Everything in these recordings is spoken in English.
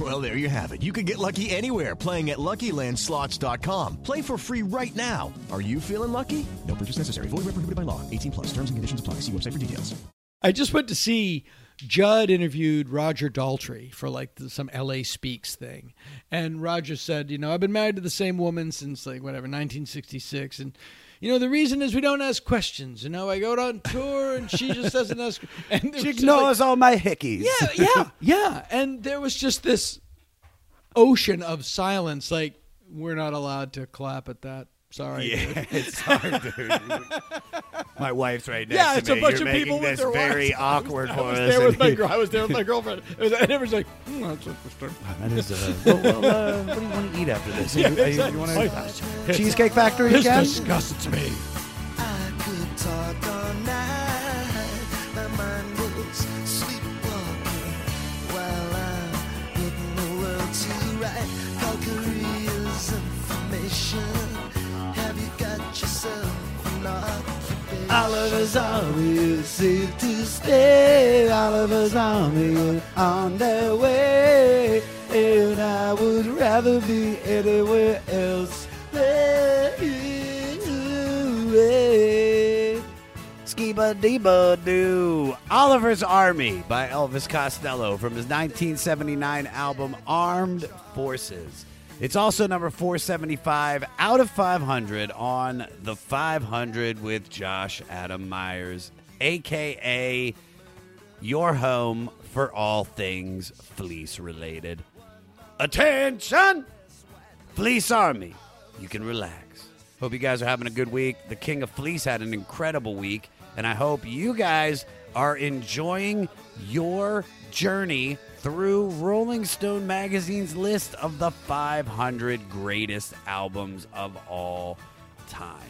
Well, there you have it. You can get lucky anywhere playing at LuckyLandSlots.com. Play for free right now. Are you feeling lucky? No purchase necessary. Void where prohibited by law. 18 plus. Terms and conditions apply. See website for details. I just went to see Judd interviewed Roger Daltrey for like some LA Speaks thing. And Roger said, you know, I've been married to the same woman since like whatever, 1966. And, you know, the reason is we don't ask questions. You know, I go on tour and she just doesn't ask. And She ignores all my hickeys. Yeah, yeah, yeah. And there was just this ocean of silence. Like, we're not allowed to clap at that. Sorry. Yeah, it's hard, dude. My wife's right next Yeah, to me. Yeah, it's a bunch You're of people with this their very wives. awkward I for was there with my girl. I was there with my girlfriend. It was, and everyone's like, hmm, "That's interesting." That is, uh, well, well, uh, what do you want to eat after this? Yeah, you, you- exactly. you want Like, to Cheesecake Factory this again? disgusts me. Oliver's Army is safe to stay. Oliver's Army is on their way. And I would rather be anywhere else. Than you. Skiba Deba Doo. Oliver's Army by Elvis Costello from his 1979 album Armed Forces. It's also number 475 out of 500 on the 500 with Josh Adam Meyers, aka your home for all things fleece related. Attention! Fleece Army. You can relax. Hope you guys are having a good week. The King of Fleece had an incredible week, and I hope you guys are enjoying your journey through Rolling Stone magazine's list of the 500 greatest albums of all time.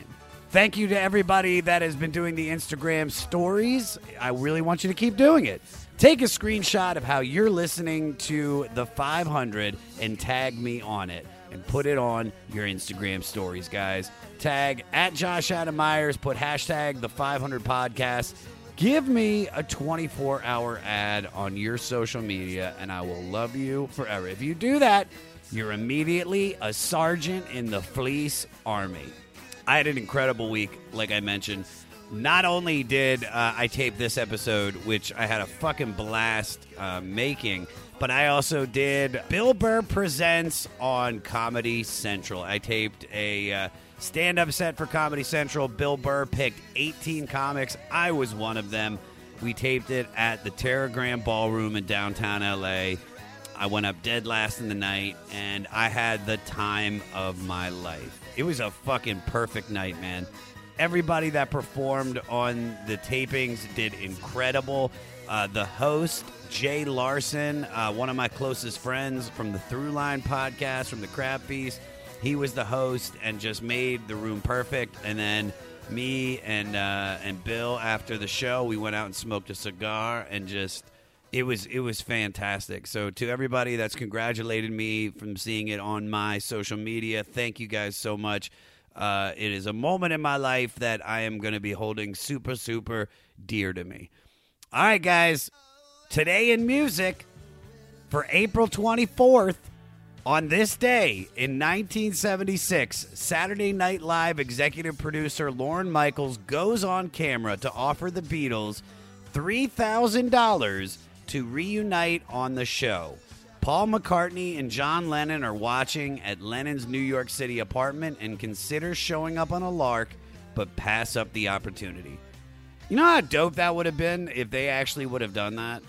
Thank you to everybody that has been doing the Instagram stories. I really want you to keep doing it. Take a screenshot of how you're listening to the 500 and tag me on it and put it on your Instagram stories, guys. Tag at Josh Adam Meyers, put hashtag the 500 podcast. Give me a 24 hour ad on your social media, and I will love you forever. If you do that, you're immediately a sergeant in the Fleece Army. I had an incredible week, like I mentioned. Not only did uh, I tape this episode, which I had a fucking blast uh, making, but I also did Bill Burr Presents on Comedy Central. I taped a uh, stand up set for Comedy Central. Bill Burr picked 18 comics. I was one of them. We taped it at the Teragram Ballroom in downtown LA. I went up dead last in the night, and I had the time of my life. It was a fucking perfect night, man. Everybody that performed on the tapings did incredible. Uh, the host, Jay Larson, uh, one of my closest friends from the Throughline podcast, from the Crab Feast, he was the host and just made the room perfect. And then me and uh, and Bill, after the show, we went out and smoked a cigar and just it was it was fantastic. So to everybody that's congratulated me from seeing it on my social media, thank you guys so much. Uh, it is a moment in my life that I am going to be holding super super dear to me. All right, guys. Today in music for April 24th, on this day in 1976, Saturday Night Live executive producer Lorne Michaels goes on camera to offer the Beatles $3,000 to reunite on the show. Paul McCartney and John Lennon are watching at Lennon's New York City apartment and consider showing up on a lark, but pass up the opportunity. You know how dope that would have been if they actually would have done that?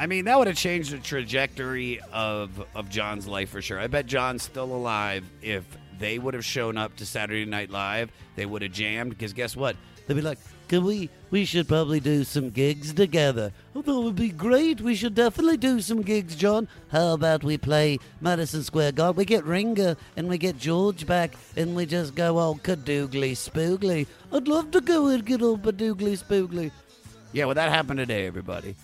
I mean, that would have changed the trajectory of of John's life for sure. I bet John's still alive if they would have shown up to Saturday Night Live. They would have jammed because guess what? They'd be like, "Can we? We should probably do some gigs together. Oh, that would be great. We should definitely do some gigs, John. How about we play Madison Square Garden? We get Ringo and we get George back, and we just go all cadoogly spoogly. I'd love to go and get all cadoogly spoogly." Yeah, well, that happened today, everybody.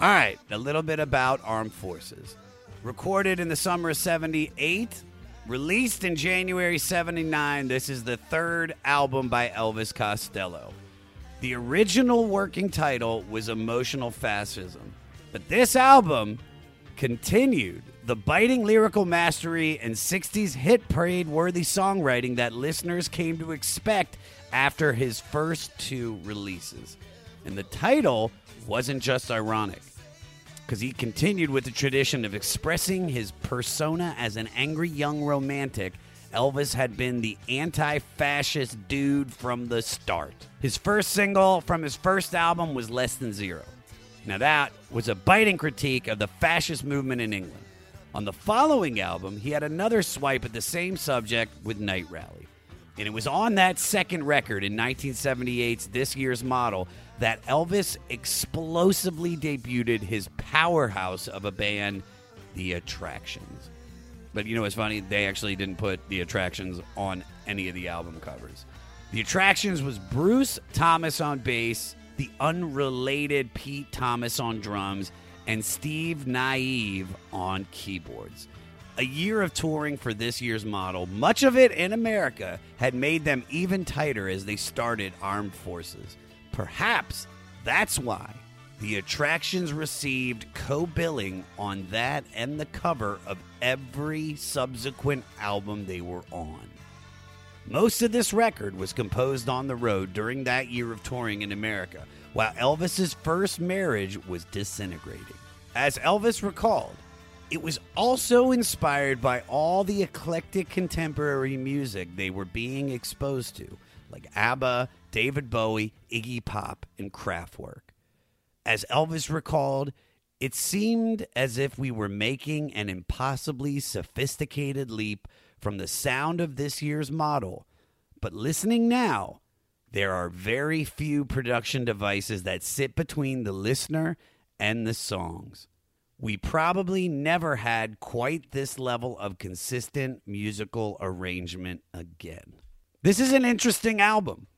All right, a little bit about Armed Forces. Recorded in the summer of 78, released in January 79, this is the third album by Elvis Costello. The original working title was Emotional Fascism, but this album continued the biting lyrical mastery and 60s hit parade worthy songwriting that listeners came to expect after his first two releases. And the title wasn't just ironic, because he continued with the tradition of expressing his persona as an angry young romantic. Elvis had been the anti fascist dude from the start. His first single from his first album was Less Than Zero. Now, that was a biting critique of the fascist movement in England. On the following album, he had another swipe at the same subject with Night Rally. And it was on that second record in 1978's This Year's Model that Elvis explosively debuted his powerhouse of a band, The Attractions. But you know what's funny? They actually didn't put The Attractions on any of the album covers. The Attractions was Bruce Thomas on bass, the unrelated Pete Thomas on drums, and Steve Nieve on keyboards. A year of touring for this year's model, much of it in America, had made them even tighter as they started Armed Forces. Perhaps that's why the attractions received co billing on that and the cover of every subsequent album they were on. Most of this record was composed on the road during that year of touring in America, while Elvis's first marriage was disintegrating. As Elvis recalled, it was also inspired by all the eclectic contemporary music they were being exposed to, like ABBA, David Bowie, Iggy Pop, and Kraftwerk. As Elvis recalled, it seemed as if we were making an impossibly sophisticated leap from the sound of this year's model. But listening now, there are very few production devices that sit between the listener and the songs. We probably never had quite this level of consistent musical arrangement again. This is an interesting album,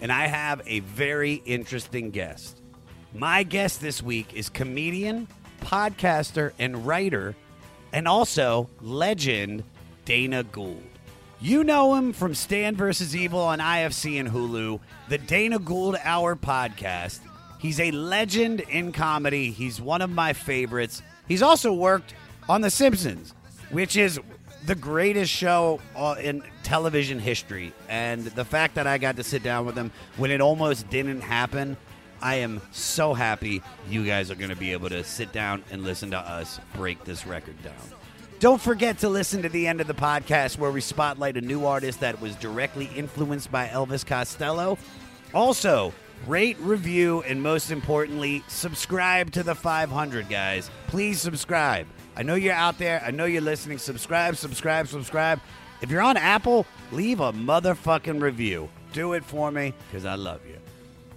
and I have a very interesting guest. My guest this week is comedian, podcaster, and writer, and also legend Dana Gould. You know him from Stand vs. Evil on IFC and Hulu, the Dana Gould Hour podcast. He's a legend in comedy. He's one of my favorites. He's also worked on The Simpsons, which is the greatest show uh, in television history. And the fact that I got to sit down with him when it almost didn't happen, I am so happy you guys are going to be able to sit down and listen to us break this record down. Don't forget to listen to the end of the podcast where we spotlight a new artist that was directly influenced by Elvis Costello. Also, rate, review, and most importantly, subscribe to the 500, guys. Please subscribe. I know you're out there. I know you're listening. Subscribe, subscribe, subscribe. If you're on Apple, leave a motherfucking review. Do it for me because I love you.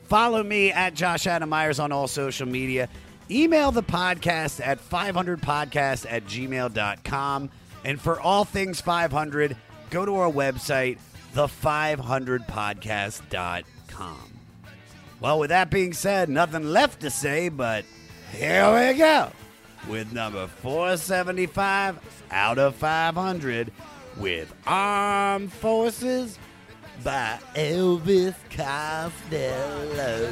Follow me at Josh Adam Meyers on all social media. Email the podcast at 500podcast at gmail.com. And for all things 500, go to our website, the500podcast.com. Well, with that being said, nothing left to say, but here we go with number 475 out of 500 with Armed Forces by Elvis Costello.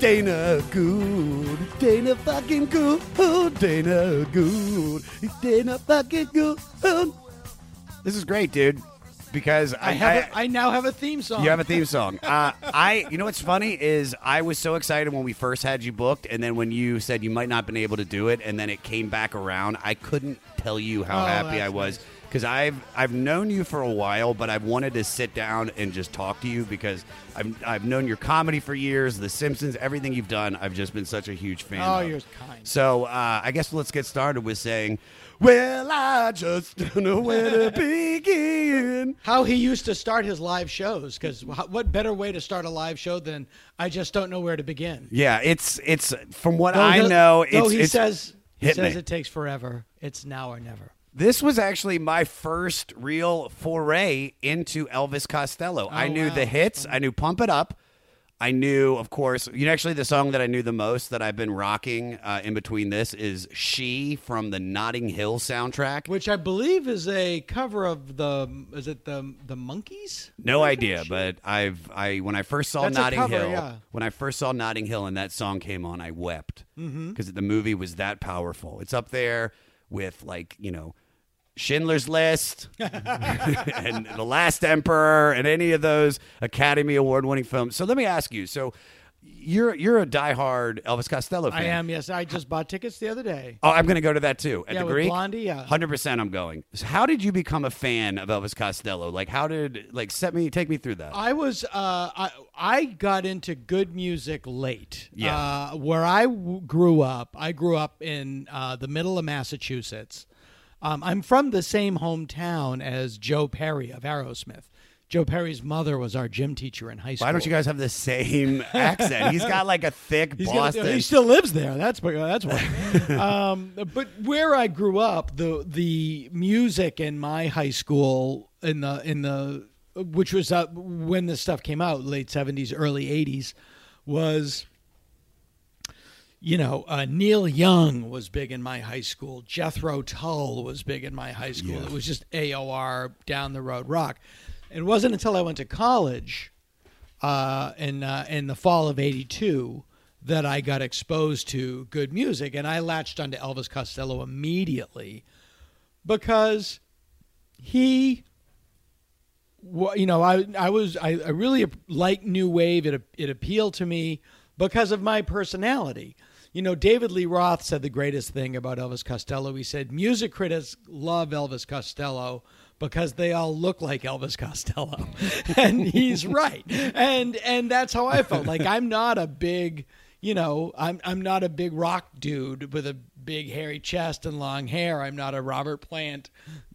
Dana Good, Dana fucking good, Dana Good, Dana fucking good. This is great, dude. because I have. a, I now have a theme song. You have a theme song. Uh, I, you know what's funny is I was so excited when we first had you booked, and then when you said you might not have been able to do it, and then it came back around. I couldn't tell you how Oh, happy I was nice. Because I've I've known you for a while, but I've wanted to sit down and just talk to you because I've I've known your comedy for years, The Simpsons, everything you've done. I've just been such a huge fan. Oh, of. you're kind. So uh, I guess let's get started with saying, "Well, I just don't know where to begin." How he used to start his live shows, because what better way to start a live show than I just don't know where to begin. Yeah, it's it's from what Though I know. though It's, he it's, says he says me. it takes forever. It's now or never. This was actually my first real foray into Elvis Costello. I knew Oh, wow. the hits. I knew "Pump It Up." I knew, of course, you know, actually the song that I knew the most that I've been rocking uh, in between this is "She" from the Notting Hill soundtrack. Which I believe is a cover of the is it the the Monkees? No idea, but I've I when I first saw That's Notting cover, Hill, yeah. when I first saw Notting Hill and that song came on, I wept Mm-hmm. because the movie was that powerful. It's up there with like you know Schindler's List and The Last Emperor and any of those Academy Award winning films. So let me ask you, so. You're you're a diehard Elvis Costello fan. I am. Yes, I just bought tickets the other day. Oh, I'm going to go to that too. At Yeah, the Greek, Blondie, yeah. hundred percent. I'm going. So how did you become a fan of Elvis Costello? Like, how did like set me take me through that? I was uh, I I got into good music late. Yeah. Uh, where I w- grew up, I grew up in uh, the middle of Massachusetts. Um, I'm from the same hometown as Joe Perry of Aerosmith. Joe Perry's mother was our gym teacher in high school. Why don't you guys have the same accent? He's got like a thick He's Boston. he still lives there. That's that's why. um, but where I grew up, the the music in my high school in the in the which was uh, when this stuff came out, late seventies, early eighties, was. You know, uh, Neil Young was big in my high school. Jethro Tull was big in my high school. It was just AOR down the road rock. It wasn't until I went to college uh, in uh, in the fall of '82 that I got exposed to good music, and I latched onto Elvis Costello immediately because he, you know, I I was I, I really liked new wave. It it appealed to me because of my personality. You know, David Lee Roth said the greatest thing about Elvis Costello. He said music critics love Elvis Costello because they all look like Elvis Costello. and he's right. And and that's how I felt. Like I'm not a big, you know, I'm I'm not a big rock dude with a big hairy chest and long hair. I'm not a Robert Plant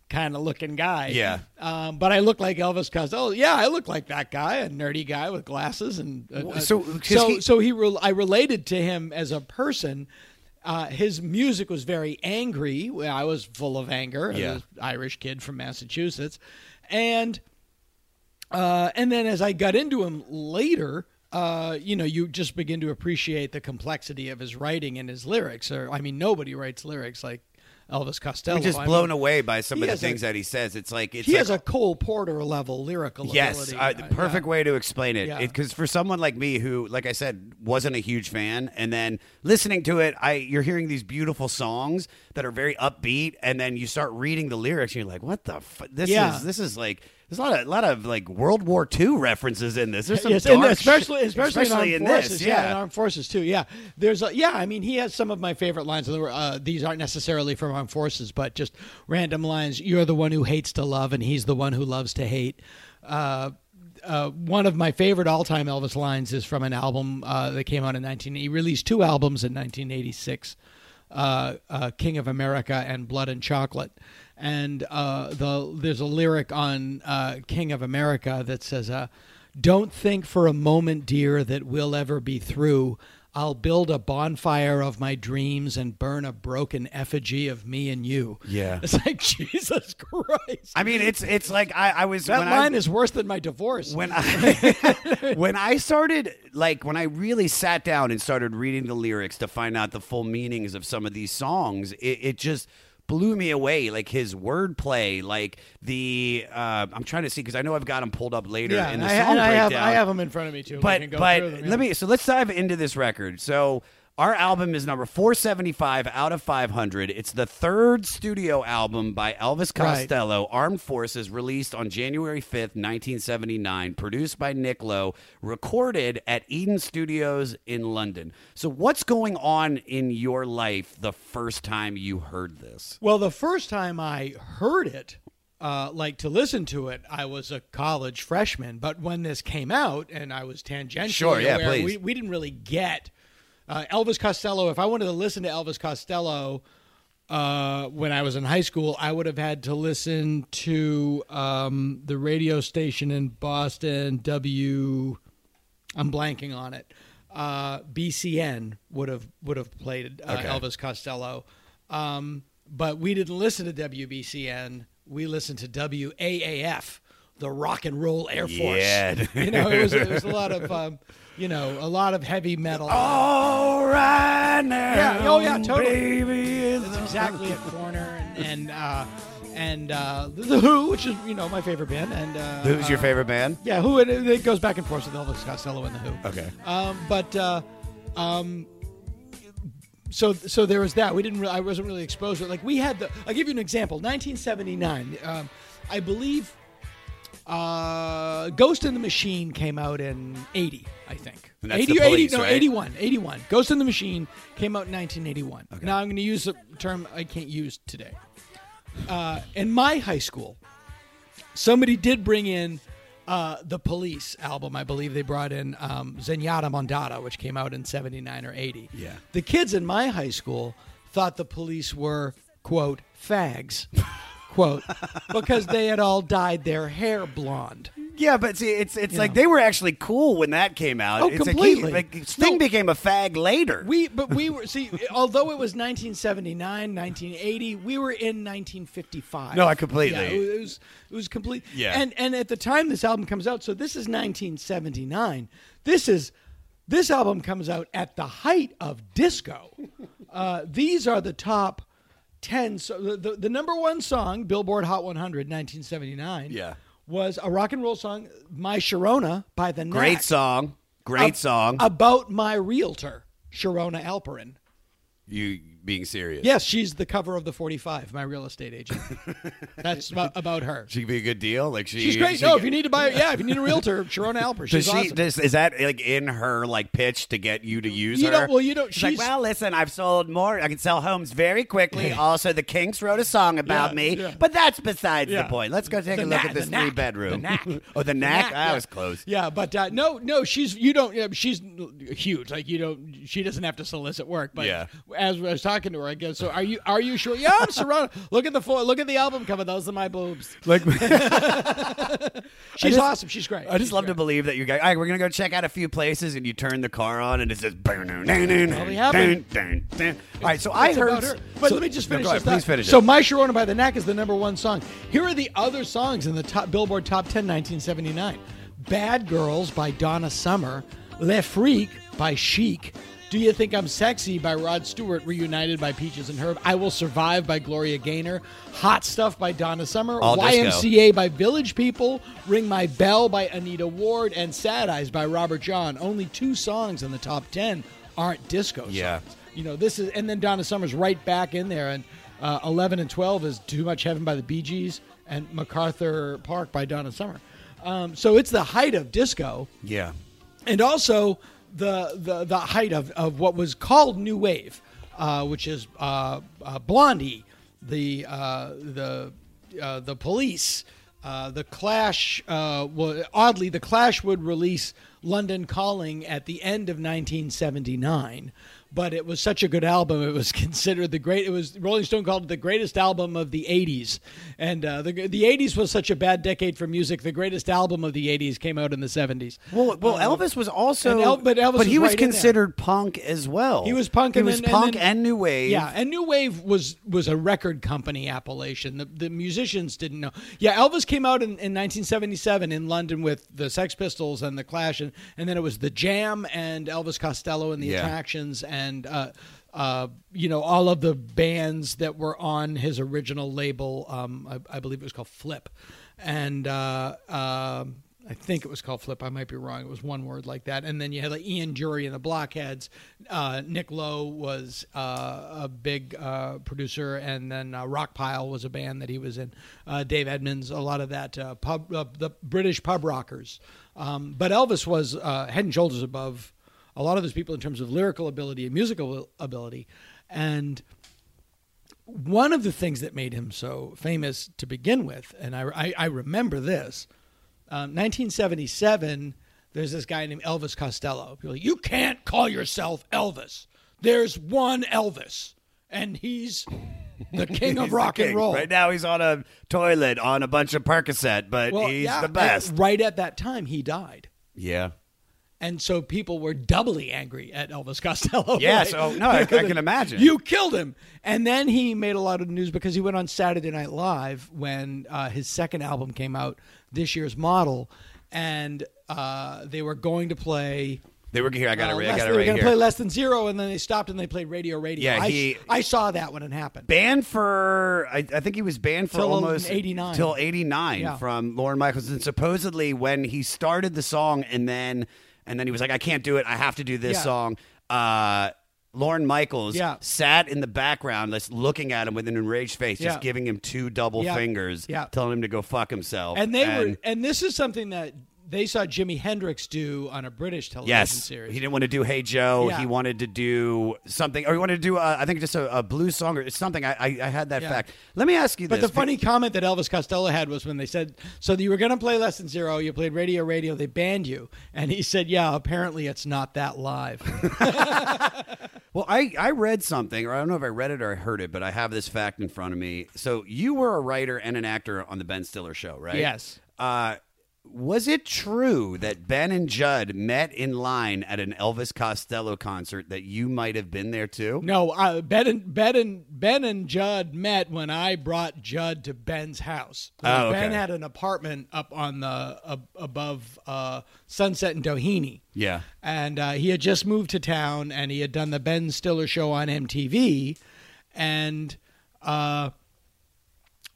kind of looking guy. Yeah. Um, but I look like Elvis Costello. Yeah, I look like that guy, a nerdy guy with glasses and uh, uh, So- so he- so he re- I related to him as a person. Uh, his music was very angry. I was full of anger. Yeah. an Irish kid from Massachusetts, and uh, and then as I got into him later, uh, you know, you just begin to appreciate the complexity of his writing and his lyrics. Or I mean, nobody writes lyrics like Elvis Costello. I'm just I mean, blown away by some of the has a- things that he says. It's like it's he like, has a Cole Porter level lyrical yes, ability. uh, the perfect yeah. way to explain it. Yeah. Because for someone like me, who, like I said, wasn't a huge fan, and then listening to it, I you're hearing these beautiful songs that are very upbeat, and then you start reading the lyrics, and you're like, "What the? F- this Yeah. is this is like." There's a lot of, lot of like World War II references in this. There's some Yes, dark especially especially, especially in in armed this. forces, yeah. in armed forces too. Yeah, there's a, yeah. I mean, he has some of my favorite lines. Uh, these aren't necessarily from armed forces, but just random lines. You're the one who hates to love, and he's the one who loves to hate. Uh, uh, one of my favorite all-time Elvis lines is from an album uh, that came out in 19. He released two albums in 1986, uh, uh, "King of America" and "Blood and Chocolate." And uh, the there's a lyric on uh, "King of America" that says, uh, "Don't think for a moment, dear, that we'll ever be through." I'll build a bonfire of my dreams and burn a broken effigy of me and you. Yeah. It's like, Jesus Christ. I mean, it's it's like I, I was that when line I, is worse than my divorce. when I when I started like when I really sat down and started reading the lyrics to find out the full meanings of some of these songs, it, it just blew me away. Like his wordplay, like the uh, I'm trying to see because I know I've got them pulled up later yeah, in the I, song and I have breakdown. I have them in front of me too. But but them, yeah. let me so let's dive into this record. So Our album is number 475 out of 500. It's the third studio album by Elvis Right. Costello, Armed Forces, released on January 5th, 1979, produced by Nick Lowe, recorded at Eden Studios in London. So, what's going on in your life the first time you heard this? Well, the first time I heard it, uh, like to listen to it, I was a college freshman. But when this came out, and I was tangentially Sure, yeah, aware, please. We, we didn't really get uh, Elvis Costello. If I wanted to listen to Elvis Costello uh, when I was in high school, I would have had to listen to um, the radio station in Boston, W. I'm blanking on it. Uh, BCN would have would have played uh, Okay. Elvis Costello, um, but we didn't listen to WBCN. We listened to WAAF, the Rock and Roll Air Force. Yeah. you know, it was, it was a lot of um, you know a lot of heavy metal. All right now. Yeah, oh, yeah, totally. Baby, it's That's exactly a corner, and and uh, and uh, the Who, which is you know my favorite band, and uh, Who's your uh, favorite band? Yeah, Who. It, it goes back and forth with Elvis Costello and the Who. Okay. Um, but uh, um, so so there was that. We didn't. Really, I wasn't really exposed to it. Like we had the. I'll give you an example. 1979. Um, I believe. Uh, Ghost in the Machine came out in 80, I think. And that's 80 the or 80, Police, no, right? 81, 81. Ghost in the Machine came out in 1981. Now I'm going to use a term I can't use today. Uh, in my high school, somebody did bring in uh, the Police album. I believe they brought in um, Zenyatta Mondatta, which came out in 79 or 80. Yeah. The kids in my high school thought the police were, quote, fags, quote, because they had all dyed their hair blonde. Yeah, but see, it's it's You like know. they were actually cool when that came out. Oh, it's like he- completely. like, Sting No. became a fag later. We, but we were, see, although it was 1979, 1980, we were in 1955. No, I completely- Yeah, it was, it was complete. Yeah. And, and at the time this album comes out, so this is 1979. This is, this album comes out at the height of disco. Uh, these are the top 10. So the, the, the number one song, Billboard Hot 100, 1979. Yeah. Was a rock and roll song, My Sharona by the Great Knack song. Great ab- song. about my realtor, Sharona Alperin. you being serious. Yes, she's the cover of the 45, my real estate agent. That's about, about her. She could be a good deal. Like she, She's great. she- No, if you need to buy, yeah, if you need a realtor, Sharona Alper. Does She's she? awesome. Does, is that like in her like pitch to get you to use You her? don't- well, you don't- She's, like, she's- well, listen, I've sold more. I can sell homes very quickly. also, the Kinks wrote a song about Yeah, me, yeah. but that's besides Yeah. the point. Let's go take The a look knack- at this the knack. three bedroom. The knack. oh, the knack. Yeah. was close. Yeah, but uh, no, no, she's you don't. Yeah, she's huge. Like you don't. She doesn't have to solicit work. But Yeah. as I was talking to her, I guess. So are you? Are you sure? Yeah, I'm surrounded. look at the fo- look at the album cover. Those are my boobs. Like, She's just- awesome. She's great. I just She's love to believe that you guys. All right, we're gonna go check out a few places, and you turn the car on, and it says. All right, so I heard. her. But so- let me just finish go ahead, this. Please finish. So, it. "My Sharona" by the Knack is the number one song. Here are the other songs in the top Billboard Top 10, 1979. "Bad Girls" by Donna Summer, "Le Freak" by Chic. Do You Think I'm Sexy by Rod Stewart, reunited by Peaches and Herb. I Will Survive by Gloria Gaynor. Hot Stuff by Donna Summer. All disco. YMCA by Village People. Ring My Bell by Anita Ward. And Sad Eyes by Robert John. Only two songs in the top 10 aren't disco Yeah. songs. You know, this is, and then Donna Summer's right back in there. And uh, 11 and 12 is Too Much Heaven by the Bee Gees and MacArthur Park by Donna Summer. Um, so it's the height of disco yeah. and also the the, the height of, of what was called new wave, uh, which is uh, uh, Blondie, the uh, the uh, the Police, uh, the Clash. Well, oddly, the Clash would release London Calling at the end of 1979. But it was such a good album; it was considered the great. It was Rolling Stone called it the greatest album of the '80s, and uh, the the '80s was such a bad decade for music. The greatest album of the '80s came out in the '70s. Well, well, Um, Elvis was also, and El- but Elvis he was right considered punk as well. He was punk. He and was then- punk then- and new wave. Yeah, and new wave was was a record company appellation. The, the musicians didn't know. Yeah, Elvis came out in, in 1977 in London with the Sex Pistols and the Clash, and, and then it was the Jam and Elvis Costello and the Yeah. Attractions and. Uh, uh, you know all of the bands that were on his original label. Um, I, I believe it was called Flip, and uh, um I think it was called Flip. I might be wrong. It was one word like that. And then you had like Ian Dury and the Blockheads. Uh, Nick Lowe was uh, a big uh, producer, and then uh, Rockpile was a band that he was in. Dave Edmunds, a lot of that pub, the British pub rockers. Um, but Elvis was head and shoulders above a lot of those people in terms of lyrical ability and musical ability, and one of the things that made him so famous to begin with, and I, I, I remember this, um, 1977, there's this guy named Elvis Costello. People are like, you can't call yourself Elvis. There's one Elvis, and he's the king of rock and roll. Right now, he's on a toilet on a bunch of Percocet, but Well, he's yeah, the best. right at that time, he died. yeah. And so people were doubly angry at Elvis Costello. Yes, oh, no, I- I can imagine. You killed him. And then he made a lot of news because he went on Saturday Night Live when uh, his second album came out, this year's Model, and uh, they were going to play. They were here. I got uh, it. right- I got they it were right going to play Less Than Zero, and then they stopped and they played Radio Radio. Yeah, I, he- I saw that when it happened. banned for I, I think he was banned for Till almost 89. till 89 Yeah. from Lorne Michaels and supposedly when he started the song and then and then he was like I can't do it I have to do this Yeah. song uh Lorne Michaels Yeah. sat in the background just looking at him with an enraged face just giving him two double Yeah. fingers Yeah. telling him to go fuck himself And they were, and this is something that they saw Jimi Hendrix do on a British television Yes, series. he didn't want to do "Hey Joe." Yeah. He wanted to do something, or he wanted to do, uh, I think, just a, a blues song or something. I, I, I had that Yeah. fact. Let me ask you But this: the funny comment that Elvis Costello had was when they said, "So you were going to play Less Than Zero, you played Radio Radio, they banned you," and he said, "Yeah, apparently it's not that live." Well, I, I read something, or I don't know if I read it or I heard it, but I have this fact in front of me. So you were a writer and an actor on the Ben Stiller show, right? Yes. Uh, was it true that Ben and Judd met in line at an Elvis Costello concert that you might have been there too? no, uh, Ben and Ben and Ben and Judd met when I brought Judd to Ben's house. Oh, okay. Ben had an apartment up on the uh, above uh, Sunset and Doheny. Yeah. and uh, he had just moved to town and he had done the Ben Stiller show on MTV, and uh,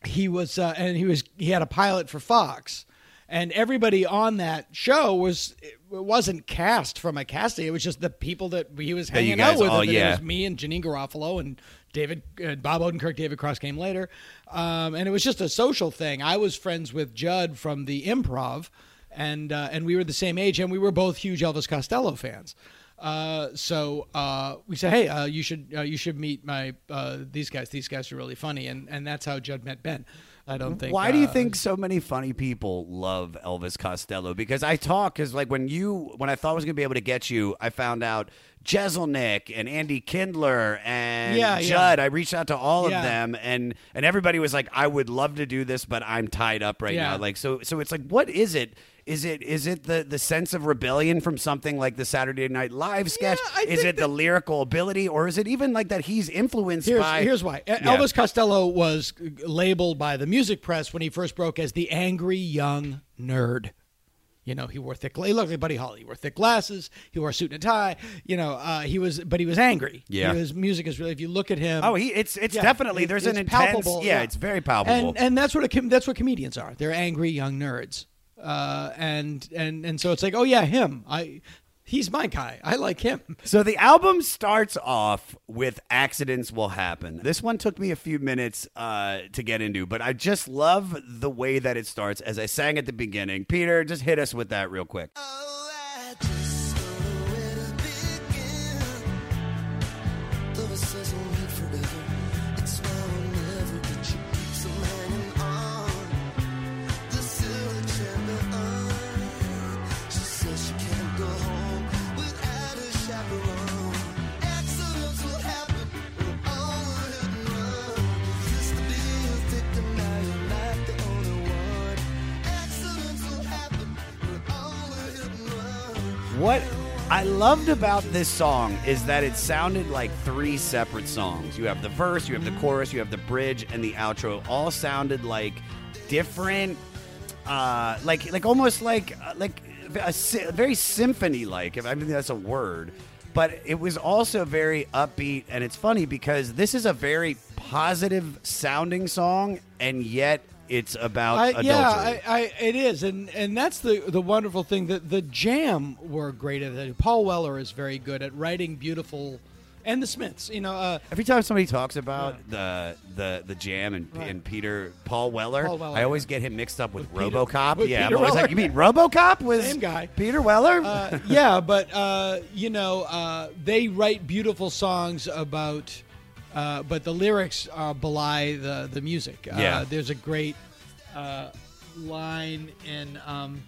he was uh, and he was he had a pilot for Fox, and everybody on that show was it wasn't cast from a casting. It was just the people that he was hanging out with. all- yeah. It was me and Janeane Garofalo and David uh, Bob Odenkirk. David Cross came later, um, and it was just a social thing. I was friends with Judd from the Improv, and uh, and we were the same age, and we were both huge Elvis Costello fans. Uh, so uh, we said, "Hey, uh, you should uh, you should meet my uh, these guys. These guys are really funny," and and that's how Judd met Ben. I don't think. Why do you uh, think so many funny people love Elvis Costello? Because I talk, because like when you, when I thought I was going to be able to get you, I found out Jeselnik and Andy Kindler and Yeah, yeah. Judd. I reached out to all Yeah. of them, and and everybody was like, "I would love to do this, but I'm tied up right Yeah. now." Like so, so it's like, what is it? Is it is it the the sense of rebellion from something like the Saturday Night Live sketch? I is it the lyrical ability, or is it even like that he's influenced Here's, by? here's why. Yeah. Elvis Costello was labeled by the music press when he first broke as the angry young nerd. You know, he wore thick. He looked like Buddy Holly. He wore thick glasses. He wore a suit and a tie. You know, uh, he was, but he was angry. Yeah. his music is really. If you look at him, Oh, he it's it's Yeah, definitely it- there's it's an intense palpable, yeah, it's very palpable. and and that's what a com- that's what comedians are. They're angry young nerds, uh, and and and so it's like, oh yeah, him. I he's my guy. I like him. So the album starts off with "Accidents Will Happen." This one took me a few minutes uh, to get into, but I just love the way that it starts. As I sang at the beginning, Peter, just hit us with that real quick. Oh, I loved about this song is that it sounded like three separate songs. You have the verse, you have the chorus, you have the bridge, and the outro. All sounded like different, uh, like like almost like uh, like a, sy- very symphony like. If I think that's a word. But it was also very upbeat, and it's funny because this is a very positive sounding song, and yet it's about I, adultery. yeah, I, I, it is, and and that's the the wonderful thing that the Jam were great at it. Paul Weller is very good at writing beautiful, and the Smiths. You know, uh, Every time somebody talks about the the the jam and, Right. and Peter Paul Weller, Paul Weller, I always get him mixed up with, With Peter- RoboCop. with yeah, Peter I'm always Weller. like, you mean RoboCop was Same guy. Peter Weller? uh, yeah, but uh, you know, uh, they write beautiful songs about, uh, but the lyrics uh, belie the the music. Uh, Yeah. there's a great uh, line in um,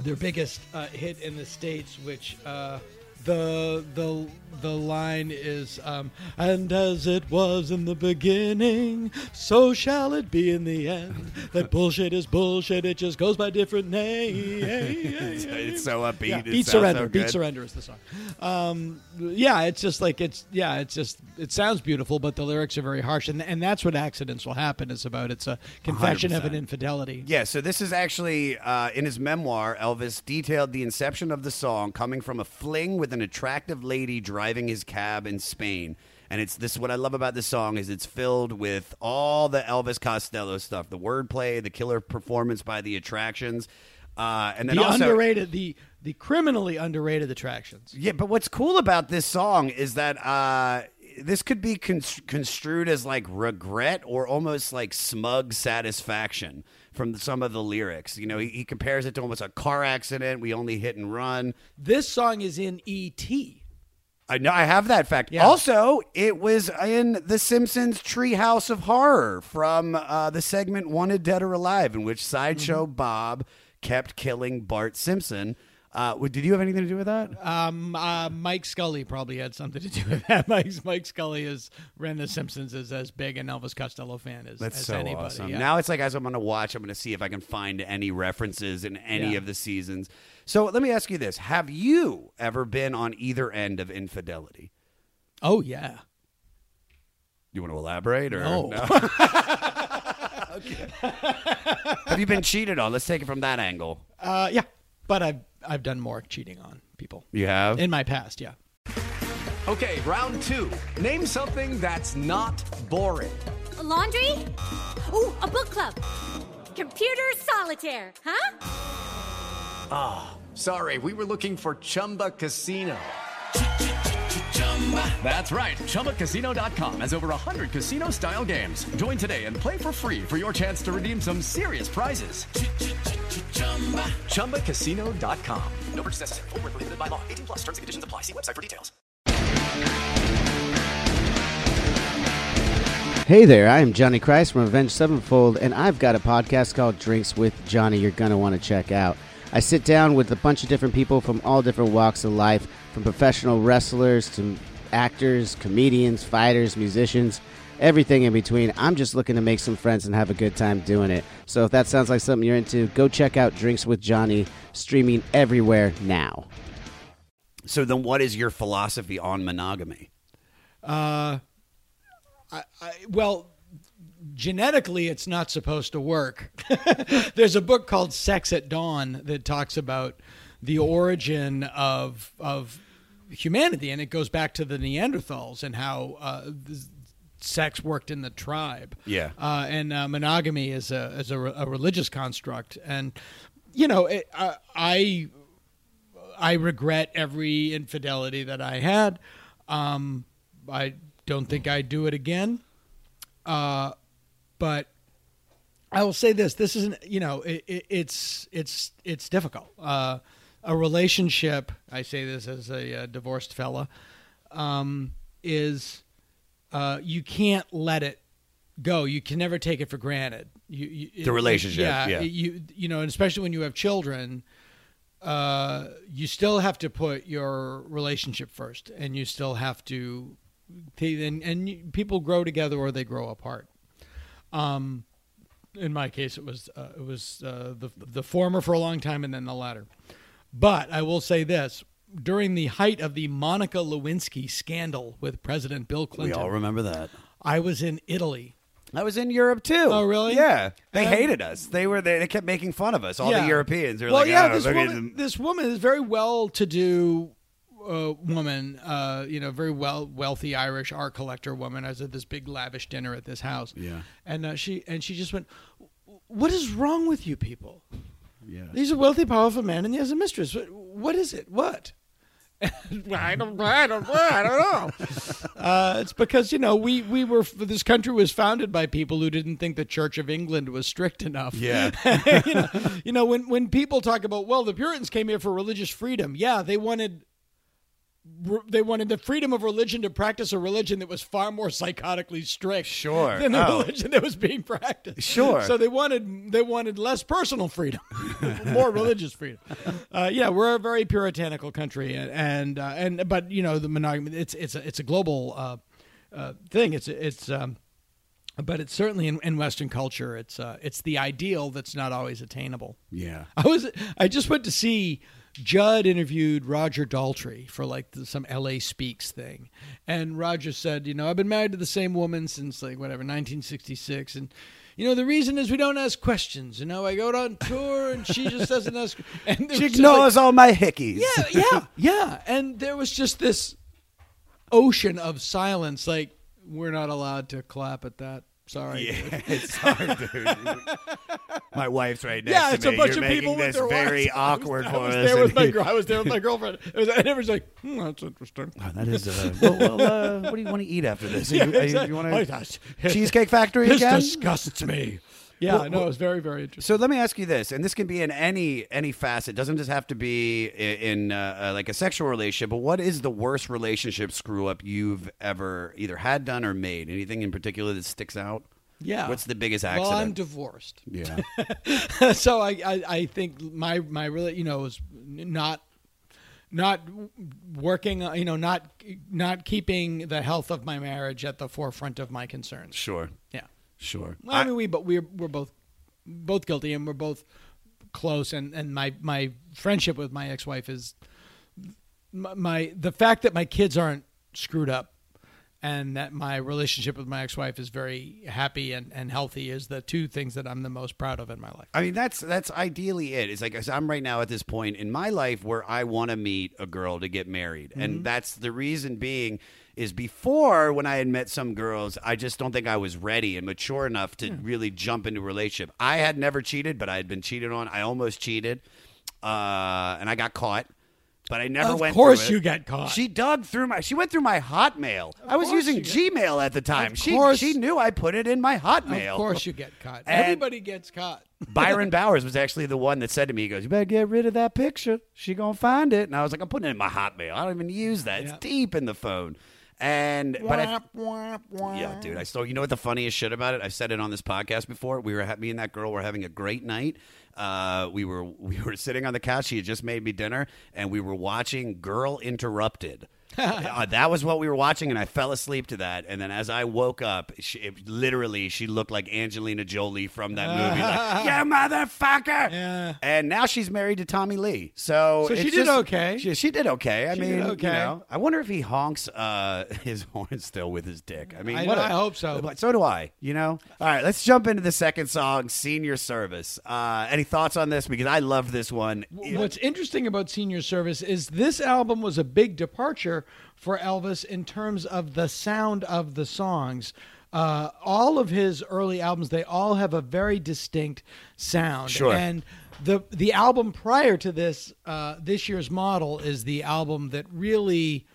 their biggest uh, hit in the states, which. Uh, the the the line is um, and as it was in the beginning so shall it be in the end that bullshit is bullshit it just goes by different names it's so upbeat. yeah, beat surrender. so beat surrender is the song. Um, yeah, it's just like it's yeah, it's just it sounds beautiful, but the lyrics are very harsh, and and that's what accidents will happen is about. It's a confession of an infidelity. Yeah, so this is actually uh, in his memoir. Elvis detailed the inception of the song coming from a fling with an attractive lady driving his cab in Spain. And it's this. What I love about this song is it's filled with all the Elvis Costello stuff, the wordplay, the killer performance by the attractions, uh, and then The also underrated, the the criminally underrated attractions. yeah, but what's cool about this song is that uh, this could be cons- construed as like regret or almost like smug satisfaction from some of the lyrics. You know, he, he compares it to almost a car accident. We only hit and run. This song is in E E.T. I know I have that fact. Yeah. Also, it was in The Simpsons Treehouse of Horror from uh, the segment Wanted Dead or Alive, in which Sideshow Mm-hmm. Bob kept killing Bart Simpson. Uh, did you have anything to do with that? Um, uh, Mike Scully probably had something to do with that. Mike, Mike Scully is ran The Simpsons is as big an Elvis Costello fan as, That's as so anybody. awesome. yeah. Now it's like as I'm going to watch, I'm going to see if I can find any references in any Yeah. of the seasons. So let me ask you this: Have you ever been on either end of infidelity? oh yeah. You want to elaborate, or No. Okay. Have you been cheated on? Let's take it from that angle. Uh, yeah, but I've I've done more cheating on people You have. in my past. Yeah. Okay, round two. Name something that's not boring. laundry? Ooh, a book club. Computer solitaire, huh? Ah, sorry, we were looking for Chumba Casino. That's right. ChumbaCasino.com has over 100 casino style games. Join today and play for free for your chance to redeem some serious prizes. ChumbaCasino.com. No purchase necessary. Void where prohibited by law. 18 plus terms and conditions apply. See website for details. Hey there, I am Johnny Christ from Avenged Sevenfold, and I've got a podcast called Drinks with Johnny you're going to want to check out. I sit down with a bunch of different people from all different walks of life, from professional wrestlers to actors, comedians, fighters, musicians, everything in between. I'm just looking to make some friends and have a good time doing it. So if that sounds like something you're into, go check out Drinks with Johnny, streaming everywhere now. So then, what is your philosophy on monogamy? Uh, I, I, well, genetically, it's not supposed to work. There's a book called Sex at Dawn that talks about the origin of of humanity, and it goes back to the Neanderthals and how uh, sex worked in the tribe. Yeah. uh, and uh, monogamy is a is a, re- a religious construct, and you know, it, I, I I regret every infidelity that I had. Um, I don't think I'd do it again. Uh, but I will say this: this isn't, you know, it, it, it's it's it's difficult. Uh, a relationship. I say this as a, uh divorced fella. Um, is uh, you can't let it go. You can never take it for granted. You, you The relationship, yeah, yeah. You you know, and especially when you have children, uh, you still have to put your relationship first, and you still have to, and and people grow together or they grow apart. Um, in my case, it was uh, it was uh, the the former for a long time, and then the latter. But I will say this: during the height of the Monica Lewinsky scandal with President Bill Clinton, We all remember that. I was in Italy. I was in Europe too. Oh, really? Yeah, they Um, hated us. They were they, they kept making fun of us. All the Yeah. Europeans are well, like, yeah, oh, this woman, this woman is very well to do uh, woman, uh, you know, very well wealthy Irish art collector woman. I was at this big lavish dinner at this house. Yeah. and uh, she and she just went, "What is wrong with you people? Yeah. He's a wealthy, powerful man, and he has a mistress. What, what is it? What?" I don't, I don't, I don't know. Uh, it's because you know we we were this country was founded by people who didn't think the Church of England was strict enough. Yeah. you, know, you know when when people talk about well the Puritans came here for religious freedom. Yeah, they wanted they wanted the freedom of religion to practice a religion that was far more psychotically strict Sure. than the Oh. religion that was being practiced. Sure. So they wanted they wanted less personal freedom, more religious freedom. Uh, yeah, we're a very puritanical country, and and, uh, and but you know the monogamy it's it's a it's a global uh, uh, thing. It's it's. Um, but it's certainly in, in Western culture. It's uh, it's the ideal that's not always attainable. Yeah. I was I just went to see Judd interviewed Roger Daltrey for like the, some LA Speaks thing, and Roger said, you know, I've been married to the same woman since like whatever 1966, and you know the reason is we don't ask questions. You know, I go on tour and she just doesn't ask. And She ignores like- all my hickeys. yeah, yeah, yeah. And there was just this ocean of silence. Like we're not allowed to clap at that. Sorry. Yeah, it's hard, dude. My wife's right next yeah, to me. Yeah, it's a bunch You're of people making with this their very wives. Awkward I for was us. There with my, girl- I was there with my girlfriend. It was, and everyone's like, hmm, "That's interesting." that is. Uh, well, well uh, what do you want to eat after this? Yeah, you, exactly. you want Oh, to Cheesecake Factory This again? disgusts me. Yeah, Well, no, it was very, very interesting. So let me ask you this, and this can be in any any facet. It doesn't just have to be i- in uh, uh, like a sexual relationship. But what is the worst relationship screw up you've ever either had done or made? Anything in particular that sticks out? Yeah. What's the biggest accident? Well, I'm divorced. Yeah. so I, I, I think my my really you know was not not working uh, you know not not keeping the health of my marriage at the forefront of my concerns. Sure. Yeah. Sure. Well, I, mean we but we're we're both both guilty and we're both close and and my my friendship with my ex-wife is my, my the fact that my kids aren't screwed up and that my relationship with my ex-wife is very happy and, and healthy is the two things that I'm the most proud of in my life. I mean, that's that's ideally it. It's like I'm right now at this point in my life where I want to meet a girl to get married, Mm-hmm. and that's the reason being is before when I had met some girls, I just don't think I was ready and mature enough to really jump into a relationship. I had never cheated, but I had been cheated on. I almost cheated, uh, and I got caught. But I never Of went. course through it. you got caught. She dug through my. She went through my Hotmail. I was using Gmail at the time. Of she course. she knew I put it in my Hotmail. Of course you get caught. And- Everybody gets caught. Byron Bowers was actually the one that said to me, he goes, You better get rid of that picture. She gonna find it. And I was like, I'm putting it in my hotmail. I don't even use that. Yeah. It's deep in the phone. And but I, yeah, dude, I still you know what the funniest shit about it? I've said it on this podcast before. We were me and that girl were having a great night. Uh, we were we were sitting on the couch. She had just made me dinner, and we were watching Girl Interrupted. uh, that was what we were watching, and I fell asleep to that. And then as I woke up, she, it, literally, she looked like Angelina Jolie from that movie. Like, you motherfucker! Yeah. And now she's married to Tommy Lee. So, So she did just- okay. She, she did okay. I She mean, did you know, I wonder if he honks uh, his horn still with his dick. I mean, I- what a- I hope so. but So do I. You know. All right, let's jump into the second song, "Senior Service." Uh, any thoughts on this? Because I love this one. What's interesting about Senior Service is this album was a big departure for Elvis in terms of the sound of the songs. Uh, all of his early albums, they all have a very distinct sound. Sure. And the the album prior to this, uh, this year's model, is the album that really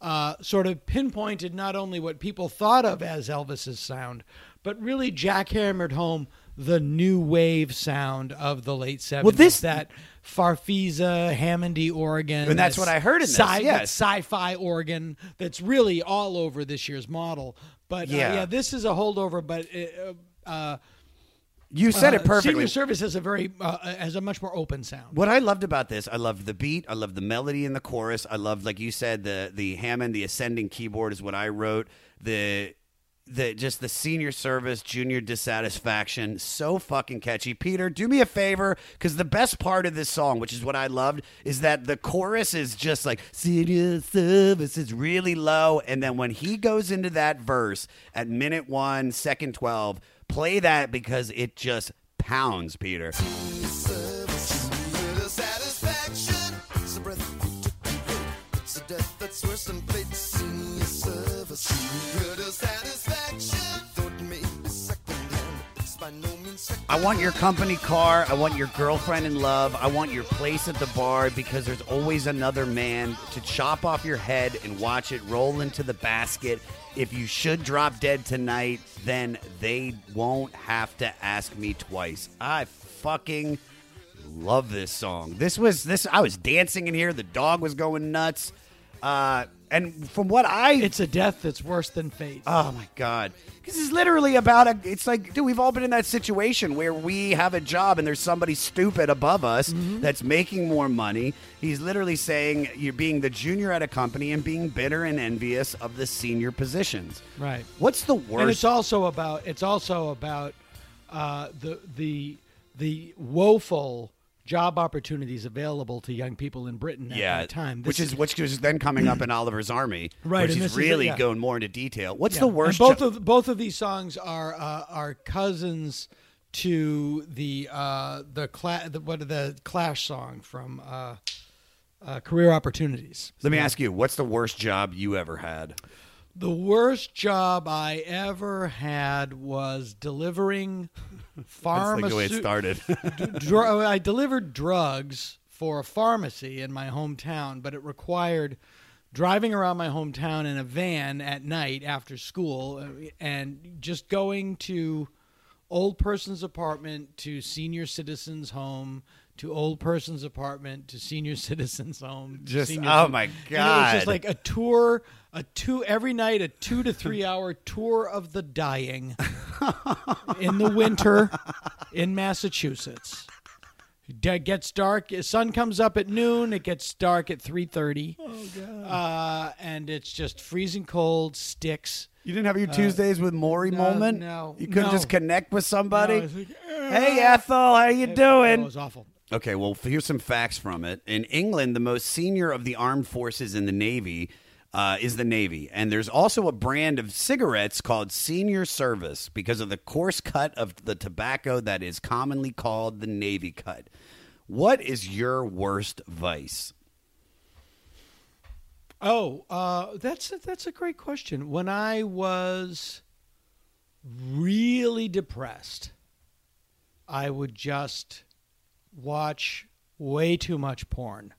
uh, sort of pinpointed not only what people thought of as Elvis's sound, but really jackhammered home the new wave sound of the late 70s. Well, this- that Farfisa, Hammondy organ. And that's what I heard in this, Sci- yes. Sci-fi organ that's really all over this year's model. But uh, Yeah. yeah, this is a holdover, but it, uh, uh, you said uh, it perfectly. Senior Service has a very uh, has a much more open sound. What I loved about this, I loved the beat, I loved the melody in the chorus, I loved, like you said, the the Hammond, the ascending keyboard is what I wrote. The the just the senior service, junior dissatisfaction, so fucking catchy. Peter, do me a favor, because the best part of this song, which is what I loved, is that the chorus is just like senior service is really low, and then when he goes into that verse at minute one, second twelve, play that because it just pounds, Peter. Service, I want your company car. I want your girlfriend in love. I want your place at the bar because there's always another man to chop off your head and watch it roll into the basket. If you should drop dead tonight, then they won't have to ask me twice. I fucking love this song. This was this I was dancing in here, the dog was going nuts. Uh and from what I It's a death that's worse than fate. Oh my god. This is literally about a it's like dude, we've all been in that situation where we have a job and there's somebody stupid above us Mm-hmm. that's making more money. He's literally saying you're being the junior at a company and being bitter and envious of the senior positions. Right. What's the worst? And it's also about it's also about uh, the the the woeful job opportunities available to young people in Britain at yeah, that time. which This is which is then coming up in Oliver's Army, Right, Which is this is- really yeah. going more into detail. What's Yeah. the worst? And both jo- of both of these songs are uh, are cousins to the uh, the, cla- the what the Clash song from uh, uh, Career Opportunities. Let me ask you, what's the worst job you ever had? The worst job I ever had was delivering That's like the way it started. dr- I delivered drugs for a pharmacy in my hometown, but it required driving around my hometown in a van at night after school uh, and just going to old person's apartment to senior citizens home to old person's apartment to senior citizens home Just- oh my and it was just like a tour a two every night a two to three hour tour of the dying in the winter in Massachusetts. It gets dark. Sun comes up at noon. It gets dark at three thirty. Oh god! Uh, and it's just freezing cold. Sticks. You didn't have your Tuesdays with Morrie no, moment? no, You couldn't no. just connect with somebody? No, like, hey, Ethel, how you doing? It was awful. Okay, well, here's some facts from it. In England, the most senior of the armed forces in the Navy uh, is the Navy. And there's also a brand of cigarettes called Senior Service because of the coarse cut of the tobacco that is commonly called the Navy cut. What is your worst vice? Oh, uh, that's a, that's a great question. When I was really depressed, I would just watch way too much porn.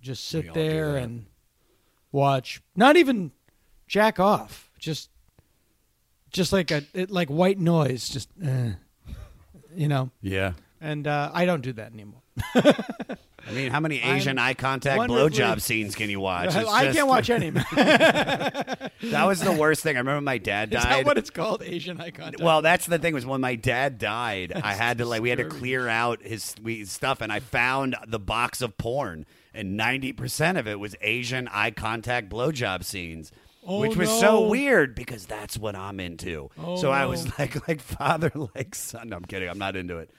Just sit there and watch. Not even jack off. Just just like a it, like white noise. Just eh, you know. Yeah. And uh, I don't do that anymore. I mean, how many I'm Asian eye contact blowjob scenes can you watch? It's I just- can't watch any. That was the worst thing. I remember my dad Is died. that what it's called? Asian eye contact. Well, that's the thing was when my dad died, I had to like we had to clear out his we, stuff, and I found the box of porn, and ninety percent of it was Asian eye contact blowjob scenes. Oh, which was no. so weird because that's what I'm into. Oh, so I no. was like, like father, like son. No, I'm kidding. I'm not into it.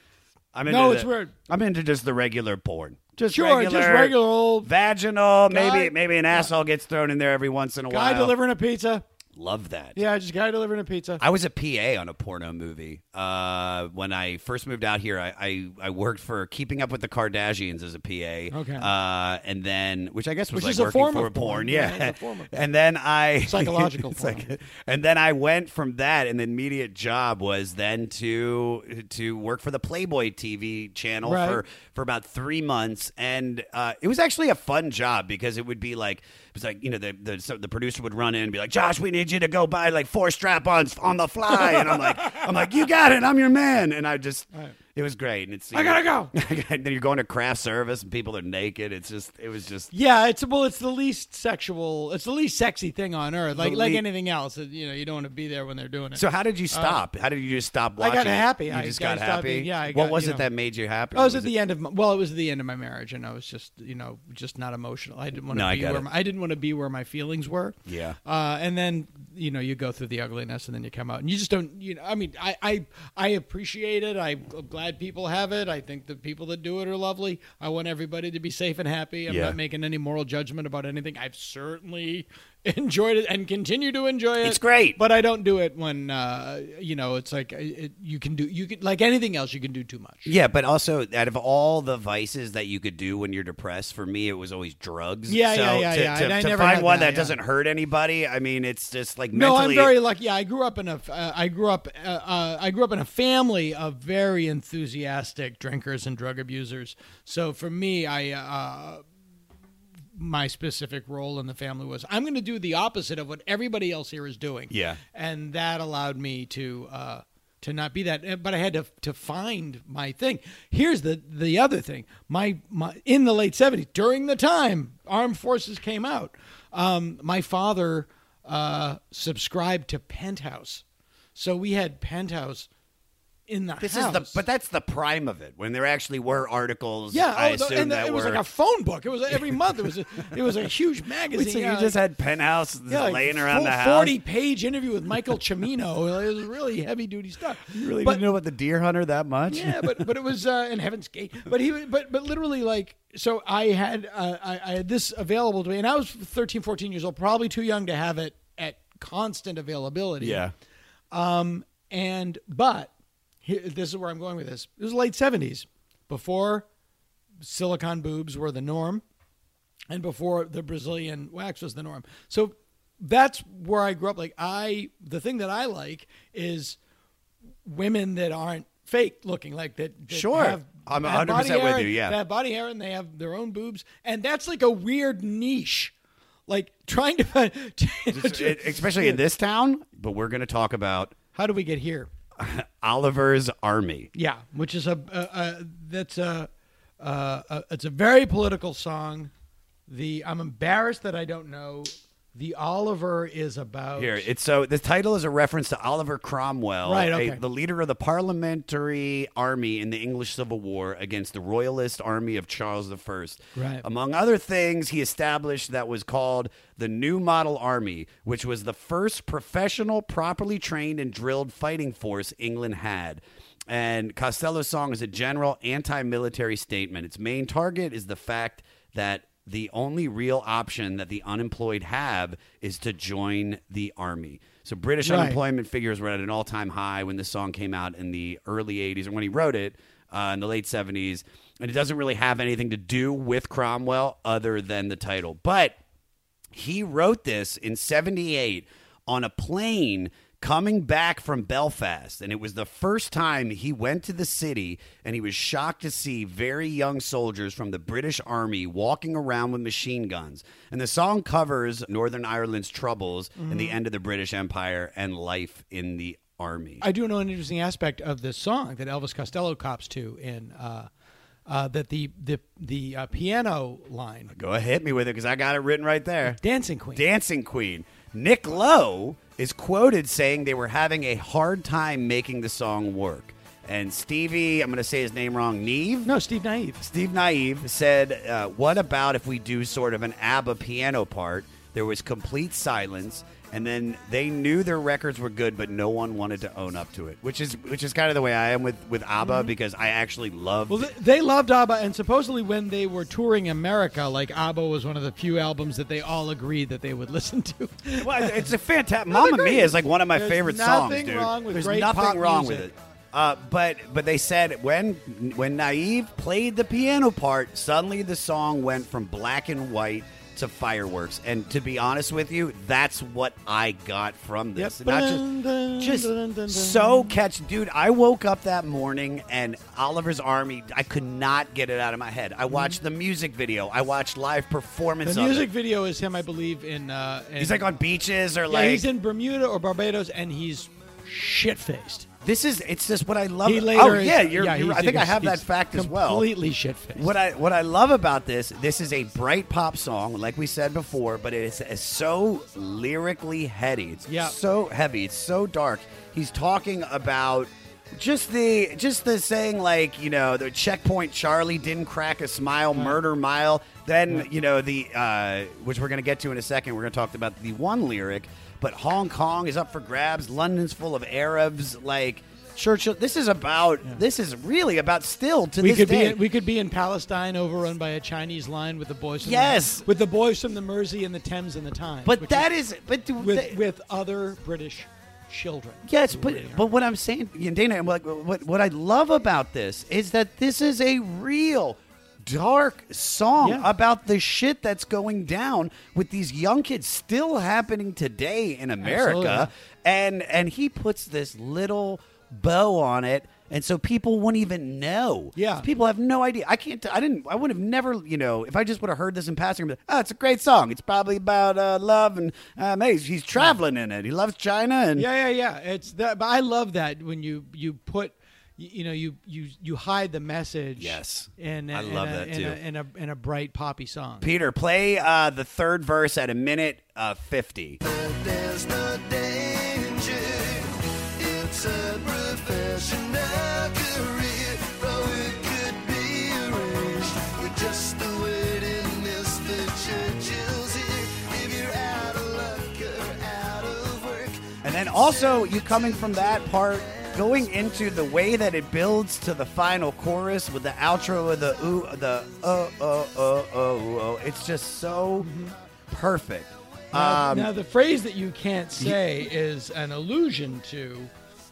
I'm into No, the- it's weird. I'm into just the regular porn. Just Sure, regular, just regular old vaginal. guy- maybe maybe an asshole gets thrown in there every once in a guy while. Guy delivering a pizza. Love that. Yeah, just guy delivering a pizza. I was a PA on a porno movie. Uh, when I first moved out here, I, I, I worked for Keeping Up with the Kardashians as a PA. Okay. Uh, and then, which I guess was Which like working for of porn. Yeah. Yeah, it's a form of porn. and then I Psychological porn. like- and then I went from that, and the immediate job was then to to work for the Playboy TV channel Right. for for about three months, and uh, it was actually a fun job because it would be like was like you know the the, so the producer would run in and be like, Josh, we need you to go buy like four strap-ons on the fly, and I'm like, I'm like, you got it, I'm your man, and I just. It was great, and it's I gotta go. then you're going to craft service, and people are naked. It's just, it was just Yeah, it's well, it's the least sexual, it's the least sexy thing on earth. Like The like le- anything else, you know, you don't want to be there when they're doing it. So how did you stop? how did you just stop Uh, I watching? got it? happy. You I just got- got, happy. yeah, I what was you it know- that made you happy? I was, Was at the end of my, well, it was the end of my marriage, and I was just you know just not emotional. I didn't want to No, I be get where it. my, I didn't want to be where my feelings were. Yeah. Uh, and then you know you go through the ugliness, and then you come out, and you just don't. You know, I mean, I I, I appreciate it. I'm glad people have it. I think the people that do it are lovely. I want everybody to be safe and happy. I'm Yeah. not making any moral judgment about anything. I've certainly enjoyed it and continue to enjoy it. It's great. but I don't do it when uh, you know it's like it, you can do you can like anything else you can do too much. Yeah, but also out of all the vices that you could do when you're depressed, for me it was always drugs. Yeah, so yeah, yeah, to, yeah. To, And I to never find one that, that, yeah. doesn't hurt anybody, I mean, it's just like No. I'm very lucky. Yeah, I grew up in a uh, I grew up uh, uh, I grew up in a family of very enthusiastic drinkers and drug abusers. So for me, I uh, my specific role in the family was I'm going to do the opposite of what everybody else here is doing. Yeah. and that allowed me to. Uh, to not be that, Uh, but I had to to find my thing. Here's the the other thing. My my in the late '70s, during the time Armed Forces came out, um, my father uh, subscribed to Penthouse, so we had Penthouse in the This house. is the, but that's the prime of it when there actually were articles. yeah, I oh, the- assume the- that it was like a phone book. It was every month. It was a, it was a huge magazine. So yeah, you just like- had penthouse yeah, like laying around full the house. Forty page interview with Michael Cimino. it was really heavy duty stuff. You really But- didn't know about the deer hunter that much? Yeah, but but it was uh, in Heaven's Gate. But he but but literally like so I had uh, I, I had this available to me, and I was 13, 14 years old, probably too young to have it at constant availability. yeah. Um. And but here, this is where I'm going with this. It was late seventies, before silicon boobs were the norm, and before the Brazilian wax was the norm. So that's where I grew up. Like I, the thing that I like is women that aren't fake looking, like that. that Sure. have I'm bad 100% body with you, yeah. that have body hair and they have their own boobs, and that's like a weird niche. Like trying to, It's- it- especially in this town. But we're going to talk about How do we get here? Oliver's Army. Yeah, which is a, a, a that's a, a, a it's a very political song. The I'm embarrassed that I don't know. The Oliver is about Here, it's so the title is a reference to Oliver Cromwell, Right, a- okay. the leader of the parliamentary army in the English Civil War against the royalist army of Charles I. Right. Among other things, he established that was called the New Model Army, which was the first professional, properly trained and drilled fighting force England had. And Costello's song is a general anti-military statement. Its main target is the fact that the only real option that the unemployed have is to join the army. So British Right. unemployment figures were at an all-time high when this song came out in the early 80s or when he wrote it uh, in the late 70s. And it doesn't really have anything to do with Cromwell other than the title. But he wrote this in 78 on a plane coming back from Belfast. And it was the first time he went to the city and he was shocked to see very young soldiers from the British Army walking around with machine guns. And the song covers Northern Ireland's troubles and the end of the British Empire and life in the army. I do know an interesting aspect of this song that Elvis Costello cops to in uh, uh, that the the the uh, piano line, Go ahead, hit me with it because I got it written right there. Dancing Queen. Dancing Queen. Nick Lowe is quoted saying they were having a hard time making the song work. And Stevie, I'm going to say his name wrong, Neve? no, Steve Nieve. Steve Nieve said, uh, What about if we do sort of an ABBA piano part? There was complete silence. And then they knew their records were good, but no one wanted to own up to it, which is which is kind of the way I am with with ABBA because I actually love. Well, they, they loved ABBA, and supposedly when they were touring America, like ABBA was one of the few albums that they all agreed that they would listen to. Well, it's a fantastic. Mamma. Mia is like one of my There's favorite songs, nothing dude. wrong with There's nothing wrong music. with it. Uh, but but they said when when Nieve played the piano part, suddenly the song went from black and white to fireworks. And to be honest with you, that's what I got from this. Yep. Not just, just so catch, dude. I woke up that morning and Oliver's Army. I could not get it out of my head. I watched the music video. I watched live performance. Mm-hmm. The music video is him, I believe, in. Uh, in He's like on beaches or yeah, like he's in Bermuda or Barbados, and he's shit faced. This is it's just what I love. He later oh is- yeah, you're, yeah, you're- I think I have that fact as well. Completely shit faced. What I what I love about this, this is a bright pop song, like we said before, but it's, it's so lyrically heady. It's so heavy. It's so dark. He's talking about just the just the saying like you know the checkpoint Charlie didn't crack a smile, murder mile. Then you know the uh, which we're gonna get to in a second. We're gonna talk about the one lyric, but Hong Kong is up for grabs. London's full of Arabs. Like Churchill. This is about. This is really about still to we this could day. be in, we could be in Palestine, overrun by a Chinese line with the boys. From Yes. the, with the boys from the Mersey and the Thames and the Times. but that is. But do- with they- with other British children. Yes, but but what I'm saying, Dana, what, what what I love about this is that this is a real dark song Yeah. about the shit that's going down with these young kids still happening today in America, Absolutely. and and he puts this little bow on it. And so people wouldn't even know. Yeah. people have no idea. I can't. I didn't. I would have never. You know, if I just would have heard this in passing, like, oh, it's a great song. It's probably about uh, love and uh, he's, he's traveling in it. He loves China and Yeah, yeah, yeah. It's that. But I love that when you you put. You you know, you you you hide the message. Yes. and I love a, that in too. A, in a in a bright poppy song. Peter, play uh, the third verse at a minute uh, 50. There's no danger. It's a professional career. Oh, it could be arranged. We're just waiting, Mr. Churchill's here. If you're out of luck or out of work. And then also, you coming from that part, going into the way that it builds to the final chorus with the outro of the ooh, the oh, oh, oh, oh, oh. It's just so mm-hmm. perfect. Now, Um, now the phrase that you can't say is an allusion to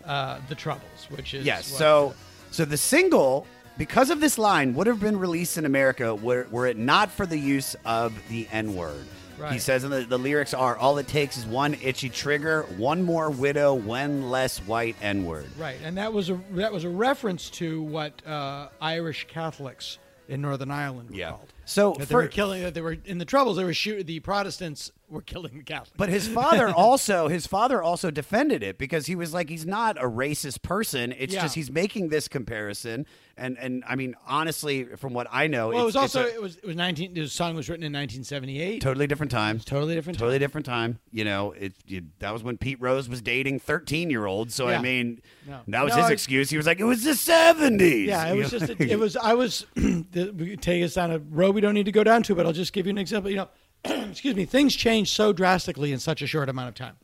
uh, the Troubles, which is Yes. So, so the single, because of this line, would have been released in America were, were it not for the use of the N word. He says in the, the lyrics are all it takes is one itchy trigger, one more widow, one less white N word. right, and that was a that was a reference to what uh, Irish Catholics in Northern Ireland were Yeah. called. So that they for- were killing. That they were in the Troubles. They were shooting. The Protestants were killing the Catholics. But his father also his father also defended it because he was like he's not a racist person. It's Yeah. just he's making this comparison and and I mean honestly from what I know well, it was it's, also it was it was nineteen. The song was written in 1978. totally different time. Totally different. Totally different time. You know, it, you, that was when Pete Rose was dating 13 year olds. So, I Yeah. mean, No. that was No, his I- excuse. He was like, it was the 70s. Yeah, it You was know? just a, it was I was the- we could take us down a road we don't need to go down to, but I'll just give you an example. You know, excuse me, things change so drastically in such a short amount of time.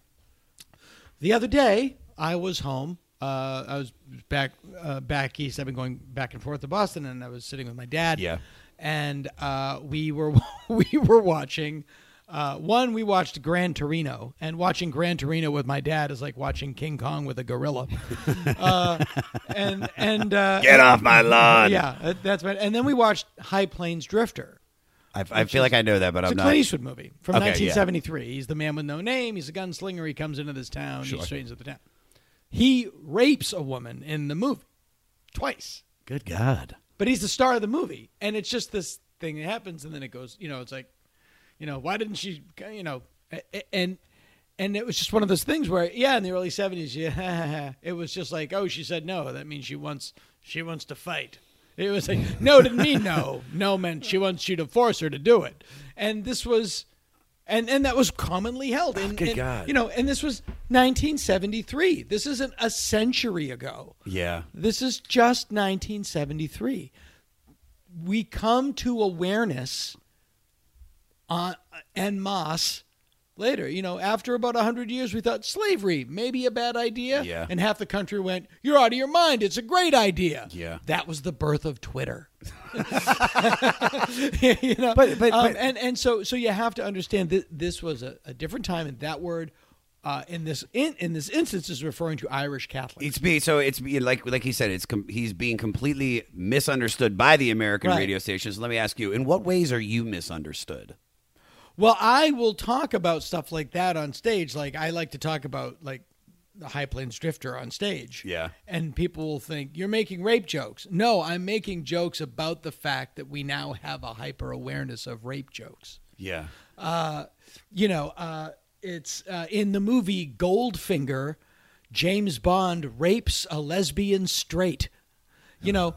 The other day, I was home. Uh, I was back uh, back east. I've been going back and forth to Boston, and I was sitting with my dad. Yeah. and uh, we were we were watching. Uh, one, we watched Gran Torino, and watching Gran Torino with my dad is like watching King Kong with a gorilla. uh, and and uh, Get off my lawn. Yeah, that's right. And then we watched High Plains Drifter. I, I feel like I know that, but It's I'm a not. Clint Eastwood movie from Okay, yeah. 1973. He's the man with no name. He's a gunslinger. He comes into this town. He straightens up the town. He rapes a woman in the movie twice, Good God. but he's the star of the movie, and it's just this thing that happens, and then it goes. You know, it's like, you know, why didn't she? You know, a- a- and and it was just one of those things where, yeah, in the early 70s, yeah, it was just like, oh, she said no. That means she wants she wants to fight. It was like, no, didn't mean no. No meant she wants you to force her to do it. And this was, and and that was commonly held. And, good and, God. You know, and this was 1973. This isn't a century ago. Yeah. This is just 1973. We come to awareness on en masse later. You know, after about 100 years, we thought slavery may be a bad idea. Yeah. And half the country went, You're out of your mind. It's a great idea. Yeah. That was the birth of Twitter. you know, But- but- um, but- and and so so you have to understand that this was a, a different time, and that word uh, in this in, in this instance is referring to Irish Catholics. It's be so it's be like like he said it's com- he's being completely misunderstood by the American Right. radio stations. Let me ask you, in what ways are you misunderstood? Well, I will talk about stuff like that on stage. Like I like to talk about like the High Plains Drifter on stage. Yeah. And people will think you're making rape jokes. No, I'm making jokes about the fact that we now have a hyper awareness of rape jokes. Yeah. You know, uh, it's uh, in the movie Goldfinger, James Bond rapes a lesbian straight. You know,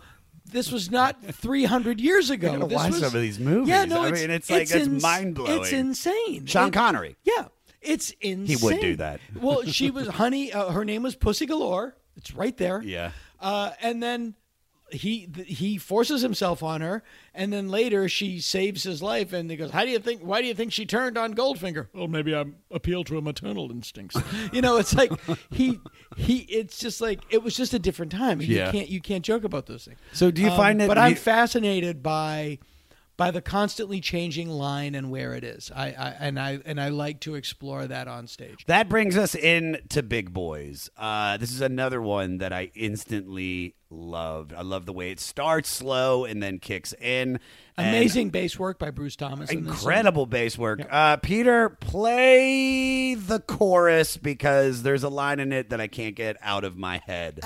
this was not 300 years ago. watch was- some of these movies. Yeah, no, I it's, mean, it's like- that's ins- mind-blowing. It's insane. Sean It- Connery. Yeah, it's insane. He would do that. well, she was honey. Uh, her name was Pussy Galore. It's right there. Yeah. Uh, and then he he forces himself on her, and then later she saves his life, and he goes, "How do you think? Why do you think she turned on Goldfinger?" Well, maybe I appeal to her maternal instincts. you know, it's like he he. It's just like it was just a different time. Yeah. You can't you can't joke about those things. So do you Um, find that But I'm fascinated by by the constantly changing line and where it is. I, I and I and I like to explore that on stage. That brings us in to Big Boys. Uh, this is another one that I instantly loved. I love the way it starts slow and then kicks in. And Amazing bass work by Bruce Thomas. in. Incredible bass work. Uh, Peter, play the chorus because there's a line in it that I can't get out of my head.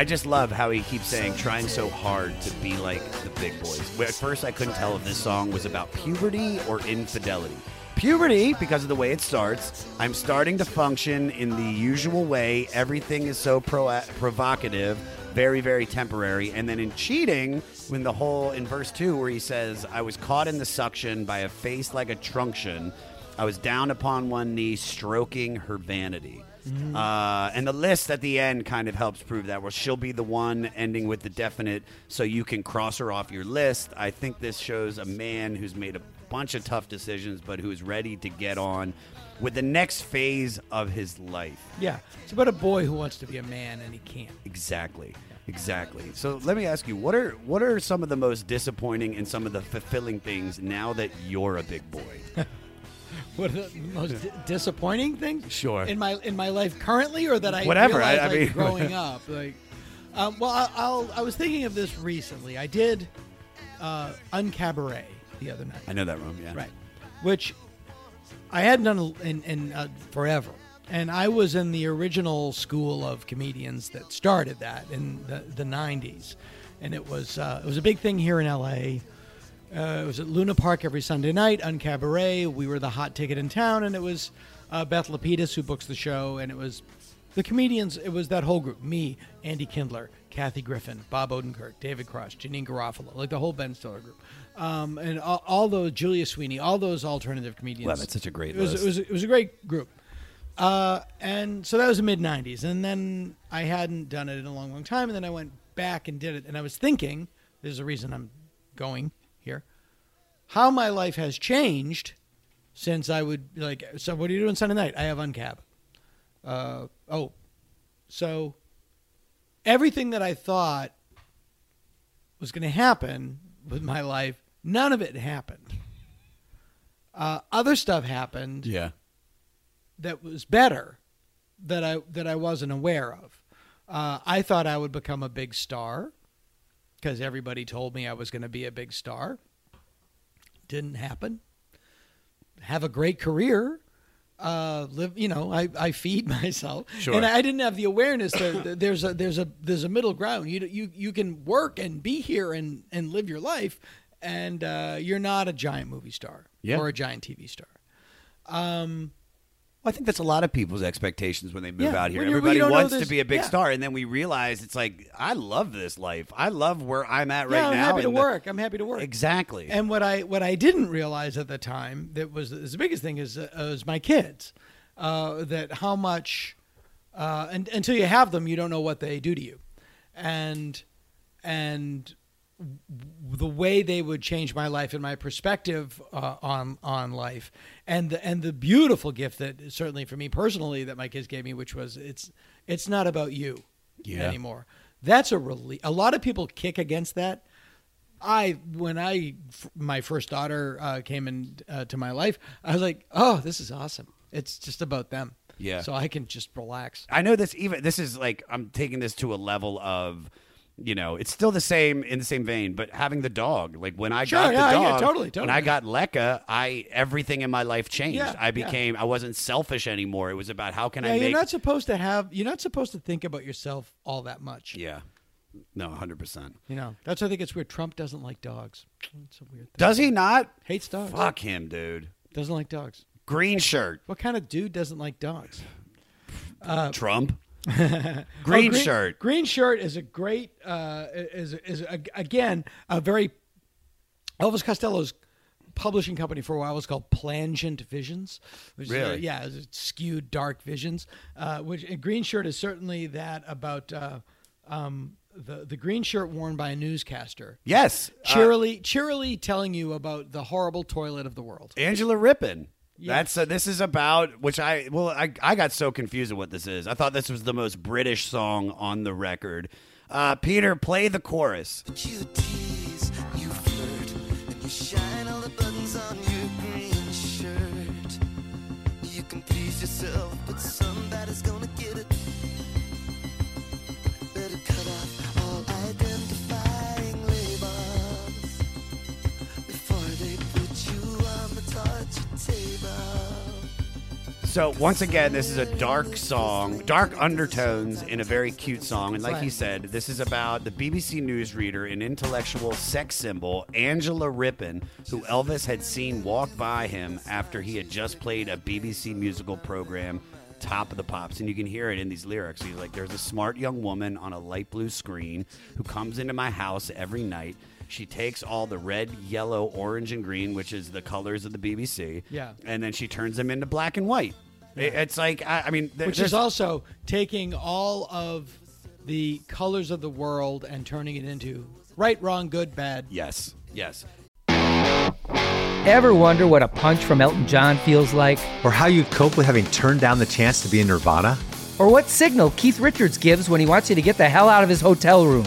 I just love how he keeps saying, trying so hard to be like the big boys. At first, I couldn't tell if this song was about puberty or infidelity. Puberty, because of the way it starts, I'm starting to function in the usual way. Everything is so pro- provocative, very, very temporary. And then in cheating, when the whole, in verse 2, where he says, I was caught in the suction by a face like a truncheon, I was down upon one knee, stroking her vanity. Uh, and the list at the end kind of helps prove that. Well, she'll be the one ending with the definite, so you can cross her off your list. I think this shows a man who's made a bunch of tough decisions, but who's ready to get on with the next phase of his life. Yeah, it's about a boy who wants to be a man and he can't. Exactly. Exactly. So let me ask you, what are what are some of the most disappointing and some of the fulfilling things now that you're a big boy? What are the most di- disappointing things? Sure. In my in my life currently, or that I Whatever, I- I like, mean- growing up, like. Um, well, I, I'll, I was thinking of this recently. I did uh, Uncabaret the other night. I know that room, yeah. Right. Which I hadn't done in, in uh, forever. And I was in the original school of comedians that started that in the, the 90s. And it was uh, it was a big thing here in LA. Uh, it was at Luna Park every Sunday night Uncabaret. We were the hot ticket in town, and it was uh, Beth Lapides who books the show, and it was the comedians. It was that whole group: me, Andy Kindler, Kathy Griffin, Bob Odenkirk, David Cross, Janeane Garofalo, like the whole Ben Stiller group, um, and all, all those Julia Sweeney, all those alternative comedians. Wow, that's such a great it was, list. It was it was a great group. Uh, and so that was the mid 90s. And then I hadn't done it in a long, long time. And then I went back and did it. And I was thinking, there's a reason I'm going how my life has changed since I would, like, so what are you doing Sunday night? I have uncab. Uh, oh, so everything that I thought was going to happen with my life, none of it happened. Uh, other stuff happened Yeah. that was better that I that I wasn't aware of. Uh, I thought I would become a big star because everybody told me I was going to be a big star. Didn't happen. Have a great career. Uh, live, you know, I, I feed myself, Sure. and I didn't have the awareness that there's a there's a there's a middle ground. You you you can work and be here and and live your life, and uh, you're not a giant movie star Yeah. or a giant TV star. Um, Well, I think that's a lot of people's expectations when they move Yeah, out here. when you're- when Everybody wants to be a big yeah. star, and then we realize it's like I love this life. I love where I'm at right yeah, I'm now. happy to the- work. I'm happy to work. Exactly. And what I what I didn't realize at the time that was, is the biggest thing is uh, was my kids. Uh, that how much uh, and until you have them, you don't know what they do to you, and and the way they would change my life and my perspective uh, on on life, and the and the beautiful gift that certainly for me personally that my kids gave me, which was it's it's not about you Yeah. anymore. That's a relief. A lot of people kick against that. I when I f- my first daughter uh, came into uh, my life, I was like, oh, this is awesome. It's just about them. Yeah. So I can just relax. I know this even this is like I'm taking this to a level of you know, it's still the same in the same vein, but having the dog, like when I Sure, got yeah, the yeah, dog, totally, when. I got Lekka, I everything in my life changed. Yeah, I became, I wasn't selfish anymore. It was about how can yeah, I you're not supposed to have. You're not supposed to think about yourself all that much. yeah, no, hundred percent. You know, that's why I think it's weird. Trump doesn't like dogs. It's a weird thing. Does he not? Hates dogs. Fuck him, dude. Doesn't like dogs. Green shirt. What kind of dude doesn't like dogs? Uh, Trump. Oh, Green shirt. Green shirt is a great uh, is is a, again a very Elvis Costello's publishing company for a while was called Plangent Visions. Which Is, uh, yeah, it's skewed dark visions. Uh, which Green shirt is certainly that about. Uh, um, the, the green shirt worn by a newscaster. Yes. Uh, Cheerily, cheerily telling you about the horrible toilet of the world. Angela Rippon. Yeah. That's uh, this is about which I well I I got so confused at what this is. I thought this was the most British song on the record. Uh, Peter, play the chorus. You So once again, this is a dark song, dark undertones in a very cute song, and like he said, this is about the BBC newsreader and intellectual sex symbol Angela Rippon, who Elvis had seen walk by him after he had just played a BBC musical program, Top of the Pops, and you can hear it in these lyrics. He's like, "There's a smart young woman on a light blue screen who comes into my house every night." She takes all the red, yellow, orange, and green, which is the colors of the BBC, Yeah. and then she turns them into black and white. It- It's like I, I mean, there- which is also taking all of the colors of the world and turning it into right, wrong, good, bad. yes, yes. Ever wonder what a punch from Elton John feels like? Or how you'd cope with having turned down the chance to be in Nirvana? Or what signal Keith Richards gives when he wants you to get the hell out of his hotel room?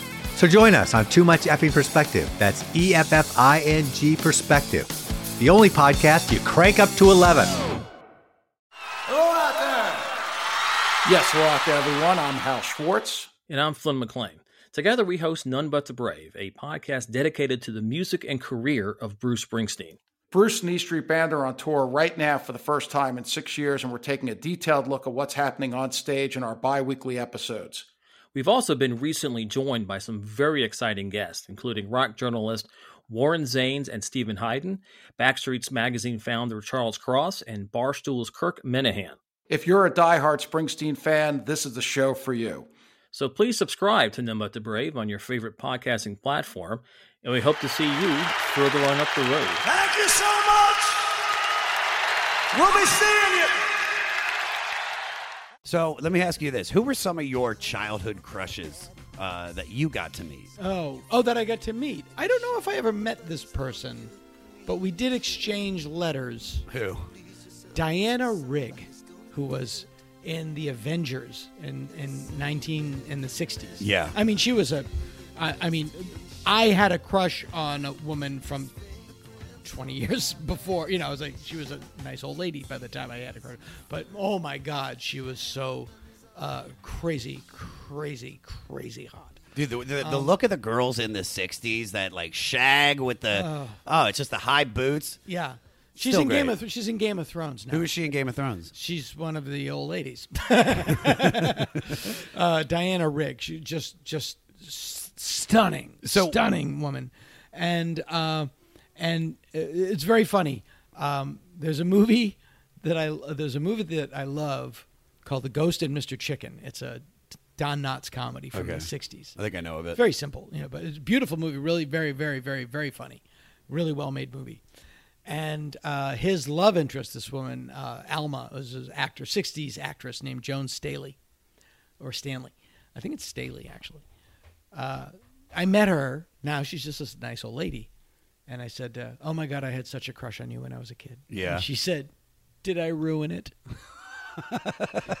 So join us on Too Much Effing Perspective. That's E F F I N G Perspective. The only podcast you crank up to 11. Hello out there. Yes, hello out there, everyone. I'm Hal Schwartz. And I'm Flynn McLean. Together, we host None But the Brave, a podcast dedicated to the music and career of Bruce Springsteen. Bruce and E Street Band are on tour right now for the first time in six years, and we're taking a detailed look at what's happening on stage in our bi weekly episodes. We've also been recently joined by some very exciting guests, including rock journalist Warren Zanes and Steven Hyden, Backstreet's Magazine founder Charles Cross, and Barstool's Kirk Minihane. If you're a diehard Springsteen fan, this is the show for you. So please subscribe to None But the Brave on your favorite podcasting platform, and we hope to see you further on up the road. Thank you so much. We'll be seeing you. So let me ask you this: Who were some of your childhood crushes uh, that you got to meet? Oh, oh, that I got to meet. I don't know if I ever met this person, but we did exchange letters. Who? Diana Rigg, who was in the Avengers in in nineteen in the sixties. Yeah. I mean, she was a. I, I mean, I had a crush on a woman from. 20 years before, you know, I was like, she was a nice old lady by the time I had a crush. But oh my God, she was so uh, crazy, crazy, crazy hot. Dude, the, the, the Um, look of the girls in the '60s, that like shag with the Oh. oh, it's just the high boots. Yeah. She's Still in Game of she's in Game of Thrones now. Who is she in Game of Thrones? She's one of the old ladies. uh, Diana Rigg. She just just stunning, So- stunning woman, and uh, and it's very funny. Um, there's a movie that I there's a movie that I love called The Ghost and Mr. Chicken. It's a Don Knotts comedy from Okay. the '60s. I think I know of it. Very simple, you know, but it's a beautiful movie. Really, very, very, very, very funny. Really well made movie. And uh, his love interest, this woman, uh, Alma, was an actor, 60s actress named Joan Staley, or Stanley. I think it's Staley, actually. Uh, I met her. Now she's just this nice old lady. And I said, uh, Oh my God, I had such a crush on you when I was a kid. Yeah. And she said, Did I ruin it?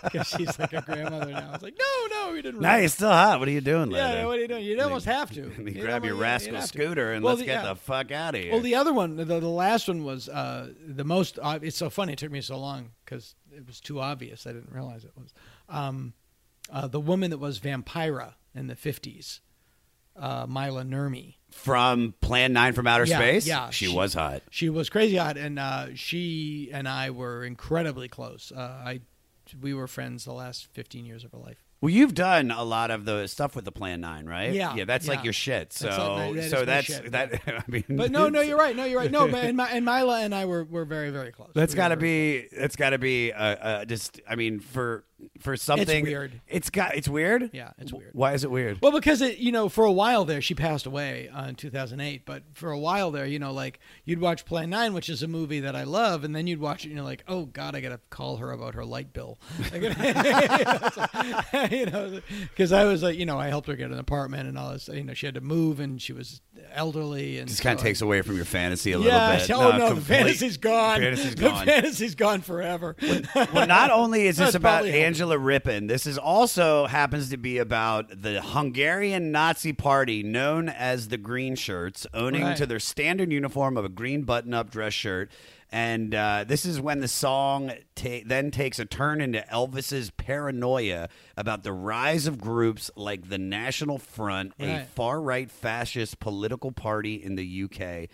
Because she's like a grandmother now. I was like, No, no, we didn't ruin Now you're still hot. What are you doing Yeah, later? what are you doing? You'd almost have to. Let me You grab your rascal scooter and Well, let's the- get the fuck out of here. Well, the other one, the, the last one was uh, the most. Uh, it's so funny. It took me so long because it was too obvious. I didn't realize it was. Um, uh, the woman that was Vampira in the fifties. Uh, Maila Nurmi. From Plan 9 from Outer Yeah, Space? yeah, She, she- was hot. She was crazy hot, and uh, she and I were incredibly close. Uh, I, we were friends the last fifteen years of her life. Well, you've done a lot of the stuff with the Plan 9, right? Yeah, Yeah, that's like your shit. So, That's like that so that's shit. that. I mean, But no, no, you're right. No, you're right. No, but- and, my, and Maila and I were, were very, very close. That's We got to be. That's got to be. Uh, uh, just. I mean, for for something. weird. It's got. It's weird. Yeah, it's weird. Why is it weird? Well, because it, you know, for a while there, she passed away uh, in 2008. But for a while there, you know, like you'd watch Plan Nine, which is a movie that I love, and then you'd watch it, and you're like, oh God, I gotta call her about her light bill, you know, because I was like, you know, I helped her get an apartment and all this. You know, she had to move, and she was elderly, and Just kind of takes away from your fantasy a yeah, little bit. Oh no, the fantasy's gone. Fantasy's the gone. fantasy's gone forever. well, not only is this about probably helping. Angela Rippon, this is also happens to be about the Hungarian Nazi Party known as the Green Shirts, owning Right. to their standard uniform of a green button-up dress shirt. And uh, this is when the song ta- then takes a turn into Elvis's paranoia about the rise of groups like the National Front, a far right fascist political party in the UK.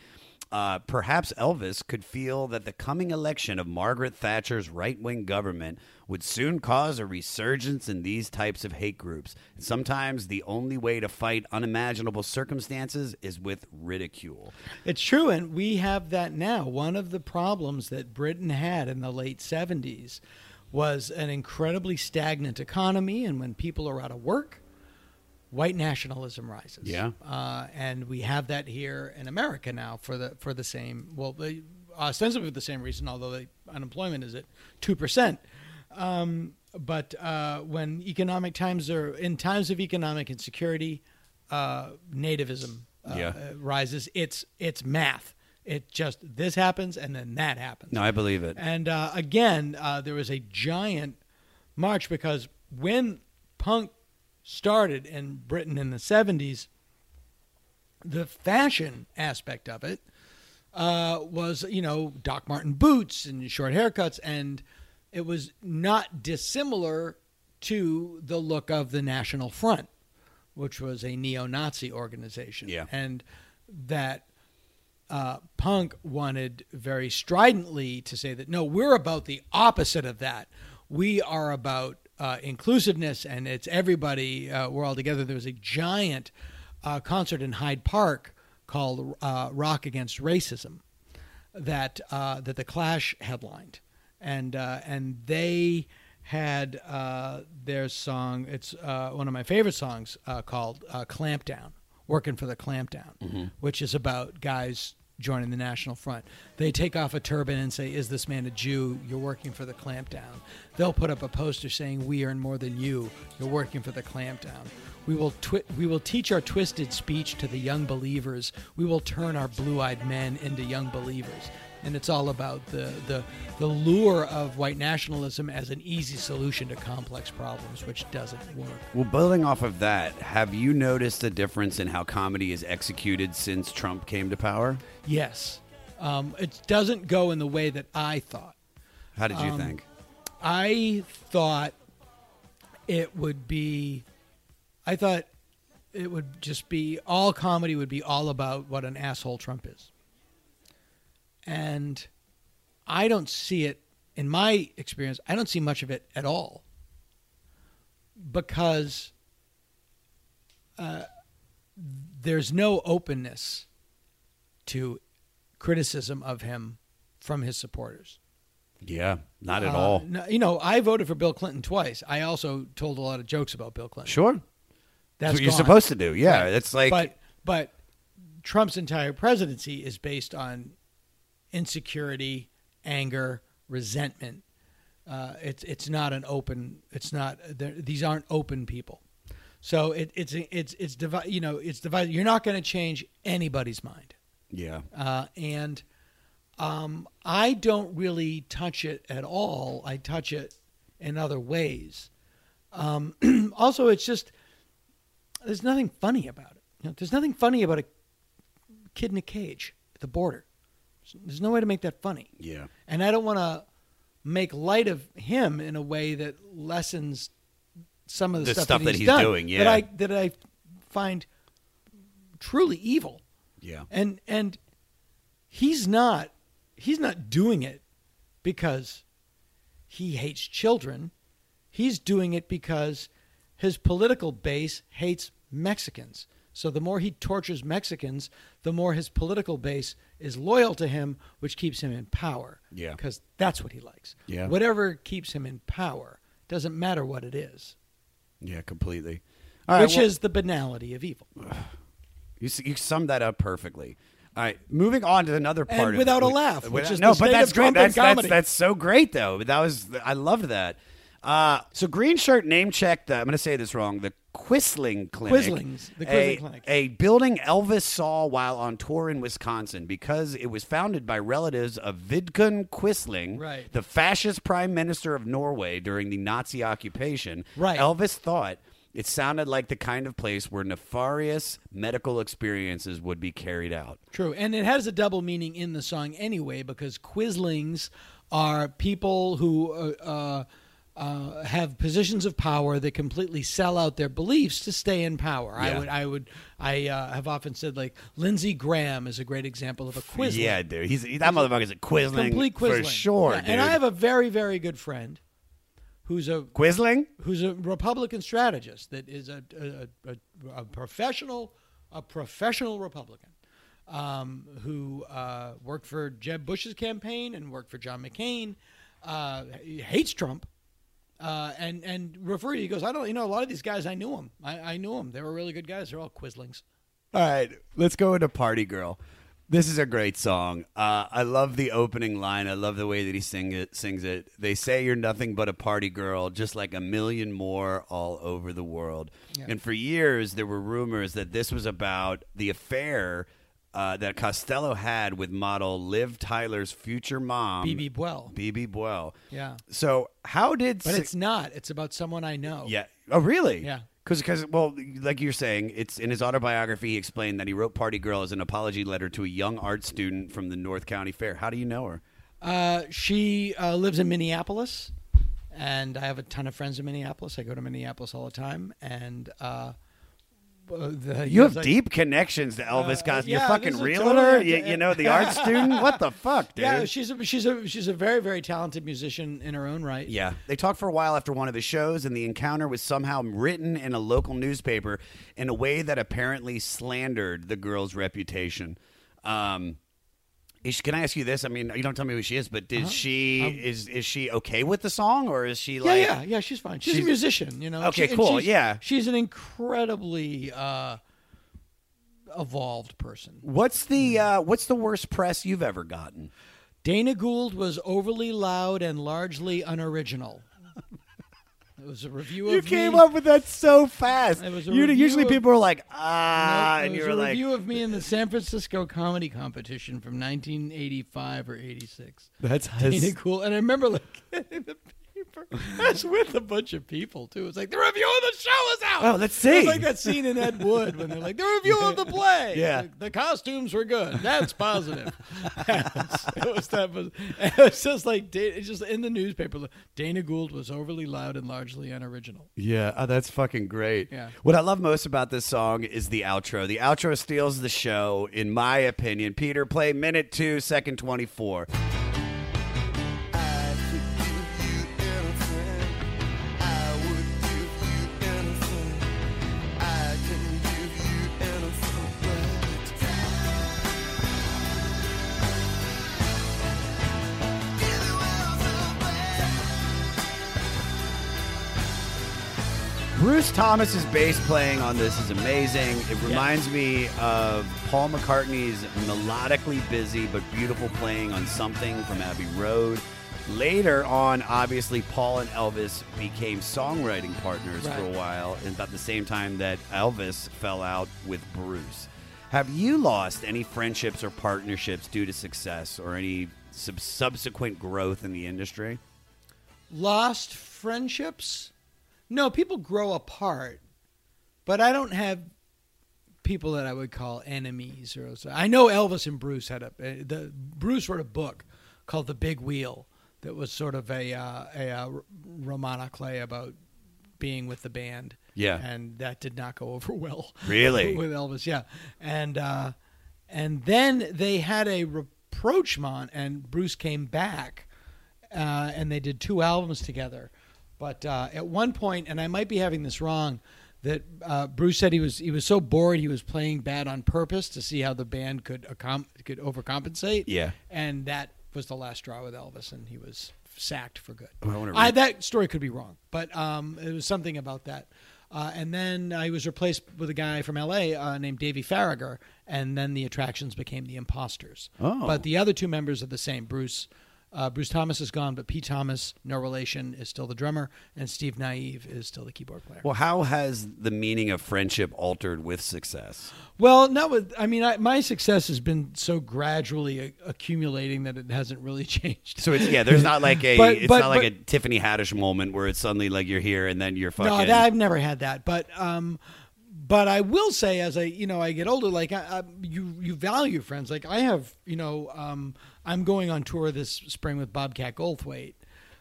Uh, perhaps Elvis could feel that the coming election of Margaret Thatcher's right wing government would soon cause a resurgence in these types of hate groups. Sometimes the only way to fight unimaginable circumstances is with ridicule. It's true, and we have that now. One of the problems that Britain had in the late 70s was an incredibly stagnant economy, and when people are out of work, white nationalism rises. Yeah. uh, and we have that here in America now for the for the same well, the- ostensibly for the same reason, although the unemployment is at two percent. Um, but uh, when economic times are in times of economic insecurity, uh, nativism uh, Yeah. uh, rises. It's it's math. It just this happens and then that happens. No, I believe it. And uh, again, uh, there was a giant march because when punk started in Britain in the 70s, the fashion aspect of it uh, was, you know, Doc Martin boots and short haircuts. And it was not dissimilar to the look of the National Front, which was a neo Nazi organization. Yeah. And that uh, punk wanted very stridently to say that no, we're about the opposite of that. We are about uh, inclusiveness, and it's everybody. Uh, we're all together. There was a giant uh, concert in Hyde Park called uh, "Rock Against Racism" that uh, that the Clash headlined, and uh, and they had uh, their song. It's uh, one of my favorite songs uh, called uh, "Clampdown," working for the Clampdown, which is about guys joining the National Front. They take off a turban and say, "Is this man a Jew? You're working for the Clampdown." They'll put up a poster saying, "We earn more than you. You're working for the Clampdown." We will twi- we will teach our twisted speech to the young believers. We will turn our blue-eyed men into young believers. And it's all about the, the the lure of white nationalism as an easy solution to complex problems, which doesn't work. Well, building off of that, have you noticed a difference in how comedy is executed since Trump came to power? Yes, um, it doesn't go in the way that I thought. How did you Um, think? I thought it would be. I thought it would just be all comedy would be all about what an asshole Trump is. And I don't see it in my experience. I don't see much of it at all because uh, there's no openness to criticism of him from his supporters. Yeah, not at Uh, all. no- you know, I voted for Bill Clinton twice. I also told a lot of jokes about Bill Clinton. Sure. That's what you're supposed to do. Yeah, Right. it's like but but Trump's entire presidency is based on insecurity, anger, resentment. Uh, it's it's not an open. It's not. These aren't open people. So it, it's it's it's divi- You know, it's divided. You're not going to change anybody's mind. yeah. Uh, and um, I don't really touch it at all. I touch it in other ways. Um, also, it's just there's nothing funny about it. You know, there's nothing funny about a kid in a cage at the border. There's no way to make that funny. Yeah. And I don't want to make light of him in a way that lessens some of the, The stuff, stuff that that he's, doing, That yeah. I that I find truly evil. Yeah. And and he's not he's not doing it because he hates children. He's doing it because his political base hates Mexicans. So the more he tortures Mexicans, the more his political base is loyal to him, which keeps him in power. Yeah. Because that's what he likes. Yeah. Whatever keeps him in power doesn't matter what it is, Yeah, completely. All right, which well- is the banality of evil. You you summed that up perfectly. All right, moving on to another And part. of- without a we- laugh, which without- is no, the but that's of great. That's, that's that's so great though. That was I loved that. Uh, so Green Shirt name checked. Uh, I'm going to say this wrong. The Quisling Clinic. Quislings, the Quisling a, Clinic. A building Elvis saw while on tour in Wisconsin because it was founded by relatives of Vidkun Quisling, Right. the fascist prime minister of Norway during the Nazi occupation. Right. Elvis thought it sounded like the kind of place where nefarious medical experiences would be carried out. True, and it has a double meaning in the song anyway because Quislings are people who uh, uh, uh, have positions of power that completely sell out their beliefs to stay in power. I would, I would, I uh, have often said like Lindsey Graham is a great example of a Quisling. Yeah, dude. He's that motherfucker's a Quisling complete for sure, Yeah. And I have a very, very good friend who's a Quisling, who's a Republican strategist that is a a, a, a professional, a professional Republican. Um, who uh, worked for Jeb Bush's campaign and worked for John McCain, uh, he hates Trump, uh, and and refer you. He goes, I don't, you know, a lot of these guys, I knew them. I, I knew them. They were really good guys. They're all Quislings. All right, let's go into Party Girl. This is a great song. Uh, I love the opening line. I love the way that he sing it, sings it. They say you're nothing but a party girl, just like a million more all over the world. Yeah. And for years, there were rumors that this was about the affair uh, that Costello had with model Liv Tyler's future mom, BB Buell. BB Buell. Yeah. So how did? But it's not. It's about someone I know. yeah. Oh, really? Yeah. Because, because, well, like you're saying, it's in his autobiography. He explained that he wrote "Party Girl" as an apology letter to a young art student from the North County Fair. How do you know her? Uh, she uh, lives in Minneapolis, and I have a ton of friends in Minneapolis. I go to Minneapolis all the time, and uh, uh, the, You have like- deep connections to Elvis Costello. You're fucking this is realtor. you, you know the art student. What the fuck, dude? Yeah, she's a, she's a she's a very very talented musician in her own right. Yeah. They talked for a while after one of his shows, and the encounter was somehow written in a local newspaper in a way that apparently slandered the girl's reputation. Um, is, can I ask you this? I mean, you don't tell me who she is, but did Uh-huh. she Um, is is she okay with the song, or is she like? yeah, yeah. yeah She's fine. She's, She's- a musician, you know. Okay, She- cool, she's- yeah. she's an incredibly uh, evolved person. What's the uh, what's the worst press you've ever gotten? Dana Gould was overly loud and largely unoriginal. It was a review You came me. up with that so fast. It was a review usually of- people are like, ah, Nope, and it was you're like, review of me in the San Francisco comedy competition from 1985 or 86. That's Dana Cool, and I remember like the paper. Was with a bunch of people too. It's like the review of the show is out. Oh, let's see. It's like that scene in Ed Wood when they're like the review of the play. Yeah. the, the costumes were good. That's positive. it, was, that. Was, it was just like it's just in the newspaper. Dana Gould was overly loud and largely unoriginal. Yeah, oh, that's fucking great. Yeah. What I love most about this song is the outro. The outro steals the show, in my opinion. Peter, play minute two, second 24. Thomas's bass playing on this is amazing. It reminds me of Paul McCartney's melodically busy but beautiful playing on something from Abbey Road. Later on, obviously, Paul and Elvis became songwriting partners for a while, and about the same time that Elvis fell out with Bruce. Have you lost any friendships or partnerships due to success or any sub- subsequent growth in the industry? Lost friendships? No, people grow apart, but I don't have people that I would call enemies. Or so. I know Elvis and Bruce had a uh, the Bruce wrote a book called The Big Wheel that was sort of a uh, a uh, romantic play about being with the band. Yeah. and that did not go over well. Really? with Elvis, yeah, and uh, and then they had a rapprochement, and Bruce came back, uh, and they did two albums together. But uh, at one point, and I might be having this wrong, that uh, Bruce said he was he was so bored he was playing bad on purpose to see how the band could accom- could overcompensate. Yeah. and that was the last straw with Elvis, and he was sacked for good. Oh, I I, that story could be wrong, but um, it was something about that. Uh, and then he was replaced with a guy from LA uh, named Davey Faragher, and then the attractions became the Imposters. Oh. But the other two members are the same. Bruce uh, Bruce Thomas is gone, but Pete Thomas, no relation, is still the drummer, and Steve Nieve is still the keyboard player. Well, how has the meaning of friendship altered with success? Well, not with. I mean, I, my success has been so gradually a, accumulating that it hasn't really changed. So it's yeah, there's not like a But- it's but- not like but- a Tiffany Haddish moment where it's suddenly like you're here and then you're fucking. No, that, I've never had that. But um, but I will say, as I you know I get older, like I, I, you you value friends. Like I have, you know, um, I'm going on tour this spring with Bobcat Goldthwait.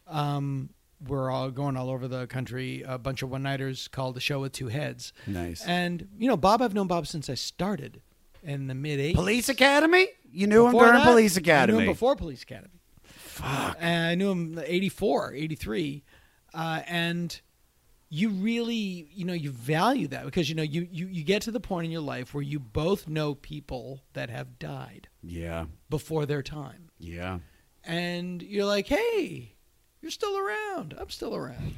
Um, we're all going all over the country. A bunch of one nighters called the show with two heads. Nice. And you know, Bob, I've known Bob since I started in the mid '80s. Police Academy? You knew him Before during that, Police I knew Academy. him before Police Academy. Fuck. And I knew him 84, 83. Uh, and you really, you know, you value that because, you know, you, you, you get to the point in your life where you both know people that have died Yeah. before their time. Yeah. And you're like, hey, you're still around. I'm still around.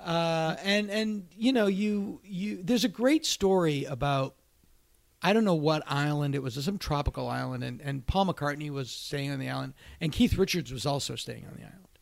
Uh, and and you know you you there's a great story about I don't know what island it was, some tropical island, and, and Paul McCartney was staying on the island, and Keith Richards was also staying on the island,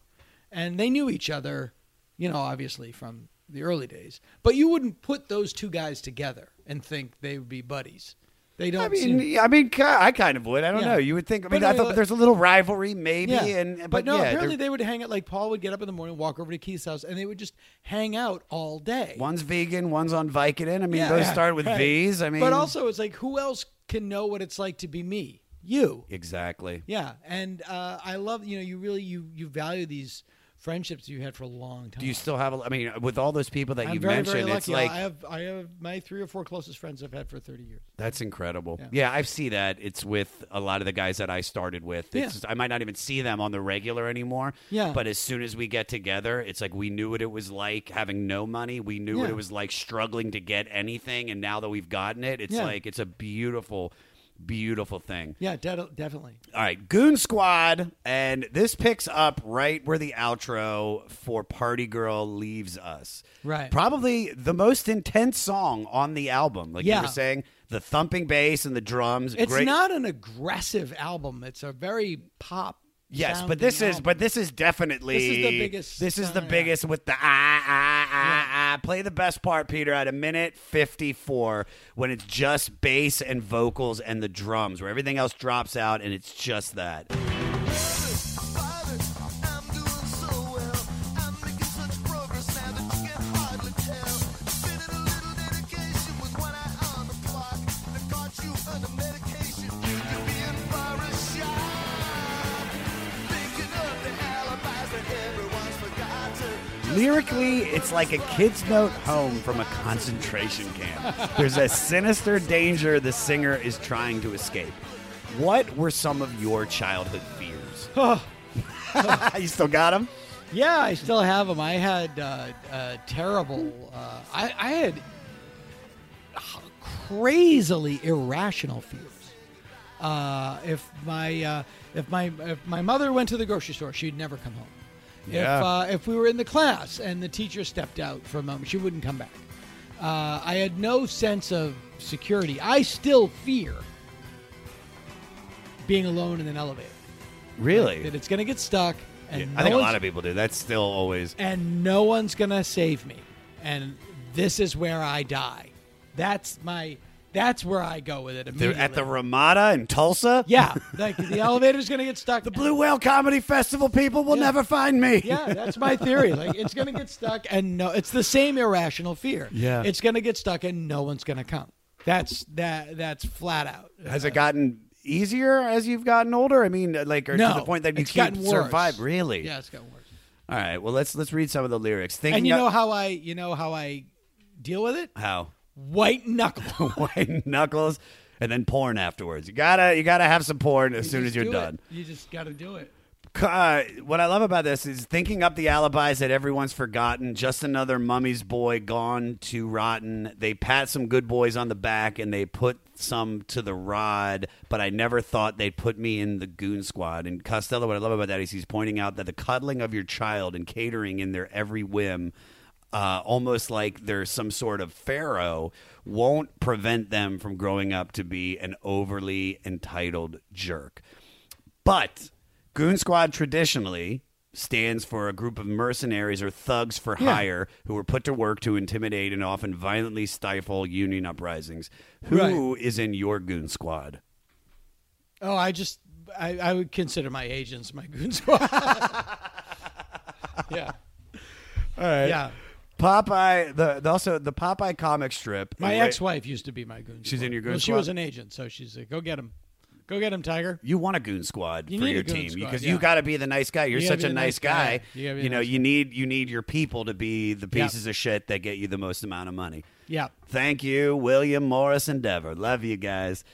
and they knew each other, you know, obviously from the early days, but you wouldn't put those two guys together and think they would be buddies. They don't. I mean, seem- I mean, I kind of would. I don't Yeah. know. You would think. I mean, But, I thought there's a little rivalry, maybe, Yeah. and but, but, no, yeah, apparently they're- they would hang out. Like Paul would get up in the morning, walk over to Keith's house, and they would just hang out all day. one's vegan, one's on Vicodin. I mean, Yeah, those yeah, start with right. V's. I mean, but also it's like who else can know what it's like to be me? You. exactly. Yeah, and uh, I love you know you really you you value these friendships you had for a long time. Do you still have? a- I mean, with all those people that I'm you very, mentioned, very it's like I have I have my three or four closest friends I've had for 30 years. That's incredible. Yeah. Yeah. I see that. It's with a lot of the guys that I started with. It's Yeah. just- I might not even see them on the regular anymore. Yeah. But as soon as we get together, it's like we knew what it was like having no money. We knew what it was like struggling to get anything. And now that we've gotten it, it's Yeah. like it's a beautiful, beautiful thing. Yeah, de- definitely. All right, Goon Squad, and this picks up right where the outro for Party Girl leaves us. Right. Probably the most intense song on the album. Like you were saying, the thumping bass and the drums. It's great. not an aggressive album. It's a very pop. Yes, but this is but this is definitely This is the biggest This is the biggest with the ah ah ah ah. Play the best part, Peter, at a minute fifty four when it's just bass and vocals and the drums, where everything else drops out and it's just that. Lyrically, it's like a kid's note home from a concentration camp. There's a sinister danger the singer is trying to escape. What were some of your childhood fears? you still got them? Yeah, I still have them. I had uh, uh, terrible. Uh, I, I had crazily irrational fears. Uh, if my uh, if my if my mother went to the grocery store, she'd never come home. Yeah. If uh, if we were in the class and the teacher stepped out for a moment, she wouldn't come back. Uh, I had no sense of security. I still fear being alone in an elevator. Really? That it's going to get stuck, and Yeah, no I think a lot of people do. That's still always. and no one's gonna save me and this is where i die that's my that's where i go with it They're at the Ramada in Tulsa? yeah like the elevator's gonna get stuck The Blue Whale Comedy Festival people will never find me. yeah that's my theory like it's gonna get stuck and no it's the same irrational fear Yeah. it's gonna get stuck and no one's gonna come that's that that's flat out Has it gotten easier as you've gotten older? I mean, like, no to the point that you can't survive. Really? yeah it's gotten worse All right. Well, let's let's read some of the lyrics. Thinking and you know how i you know how i deal with it? How? White knuckle. White knuckles, and then porn afterwards. You gotta you gotta have some porn as You soon as you're do it. done. You just got to do it. Uh, what I love about this is thinking up the alibis that everyone's forgotten. Just another mummy's boy gone to rotten. They pat some good boys on the back and they put some to the rod, but I never thought they'd put me in the goon squad. And Costello, what I love about that is he's pointing out that the cuddling of your child and catering in their every whim uh, almost like they're some sort of pharaoh, won't prevent them from growing up to be an overly entitled jerk. But Goon Squad traditionally stands for a group of mercenaries or thugs for Yeah. hire who were put to work to intimidate and often violently stifle union uprisings. Who is in your Goon Squad? Oh, I just I, I would consider my agents my goon squad. yeah. All right. Yeah. Popeye, the, the also the Popeye comic strip. My Ra- ex-wife used to be my goon. She's squad. in your goon well, She was an agent, so she's like, "Go get him, go get him, Tiger." You want a goon squad You for your team squad, because yeah. you got to be the nice guy. You're You such a nice guy. guy. You You know, nice you need you need your people to be the pieces of shit that get you the most amount of money. Yeah. Thank you, William Morris Endeavor. Love you guys.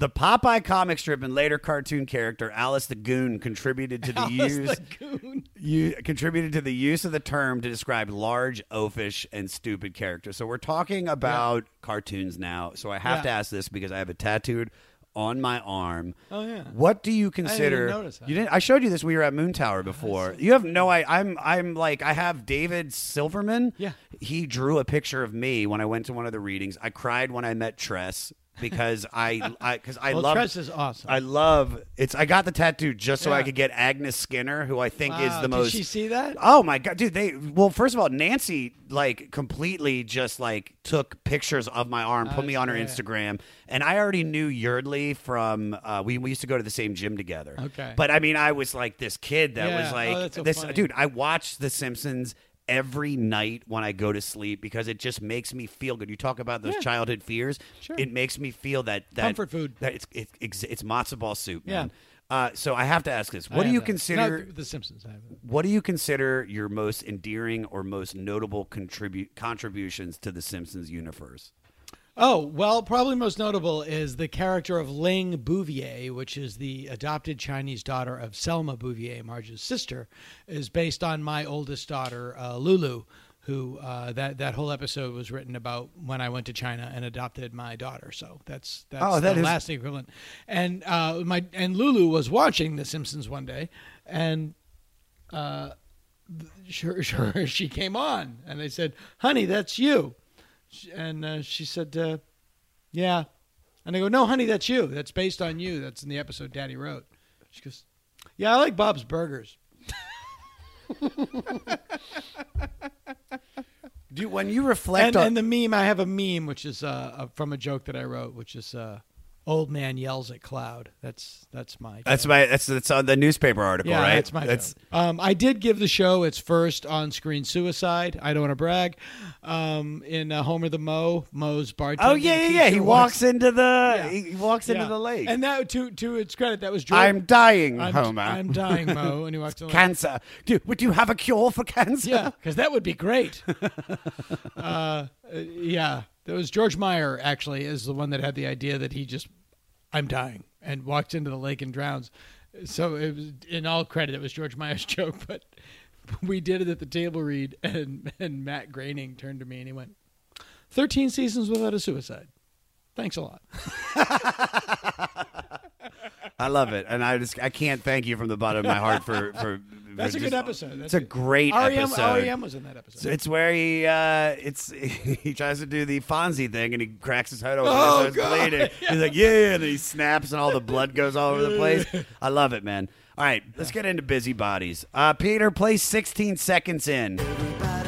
The Popeye comic strip and later cartoon character Alice the Goon contributed to the Alice use the you contributed to the use of the term to describe large, oafish, and stupid characters. So we're talking about cartoons now. So I have Yeah. to ask this because I have a tattooed on my arm. Oh, yeah. What do you consider? notice that. You didn't. I showed you this. when We were at Moon Tower oh, before. You have no. I. I'm. I'm like. I have David Silverman. Yeah. He drew a picture of me when I went to one of the readings. I cried when I met Tress because I. I because I Well, love. Tress is awesome. I love. It's. I got the tattoo just so I could get Agnes Skinner, who I think is the did most. Did she see that? Oh my god, dude! They well, first of all, Nancy like completely just like took pictures of my arm, put me on her yeah. Instagram, and I already knew Yardley from. Uh, we, we used to go to the same gym together. Okay. but I mean, I was like this kid that Yeah. was Oh, like that's so this funny. dude. I watched The Simpsons every night when I go to sleep because it just makes me feel good. You talk about those Yeah. childhood fears. Sure. It makes me feel that, that Comfort food. That it's it's it's, it's matzo ball soup. Yeah. Man. Uh, so I have to ask this: What do you that. consider? Not The Simpsons? I. What do you consider your most endearing or most notable contribute contributions to the Simpsons universe? Oh, well, probably most notable is the character of Ling Bouvier, which is the adopted Chinese daughter of Selma Bouvier, Marge's sister, is based on my oldest daughter, uh, Lulu, who uh, that that whole episode was written about when I went to China and adopted my daughter. So that's that's Oh, that the is- lasting equivalent. And uh, my and Lulu was watching The Simpsons one day, and uh, sure, sure, she came on, and I said, "Honey, that's you." And uh, she said, uh, "Yeah." And I go, "No, honey, that's you. That's based on you. That's in the episode Daddy wrote." She goes, "Yeah, I like Bob's Burgers." Do you, when you reflect And, on and the meme, I have a meme which is uh, uh, from a joke that I wrote, which is uh, "Old man yells at cloud." That's that's my. that's my that's that's on the newspaper article, Yeah, right? that's my joke. Um, I did give the show its first on-screen suicide. I don't want to brag. Um, in uh, Homer the Moe, Moe's bartending. Oh yeah, yeah, yeah. He teacher walks into the Yeah. he walks into Yeah. the lake. And that to to its credit, that was George. I'm dying, I'm, Homer. I'm dying, Moe. And he walks in like, cancer. Do, would you have a cure for cancer? Yeah, because that would be great. uh, uh, yeah, there was George Meyer actually is the one that had the idea that he just, I'm dying, and walks into the lake and drowns. So it was in all credit, it was George Meyer's joke, but we did it at the table read, and and Matt Groening turned to me and he went, 13 seasons without a suicide. Thanks a lot. I love it, and I just I can't thank you from the bottom of my heart for for. That's for a good just- episode. It's a great REM, episode. REM was in that episode. So it's where he uh, it's he tries to do the Fonzie thing and he cracks his head open Oh, and starts God. bleeding. He's like, yeah, and then he snaps and all the blood goes all over the place. I love it, man. All right, let's get into busybodies. Uh, Peter, play 16 seconds in. Everybody's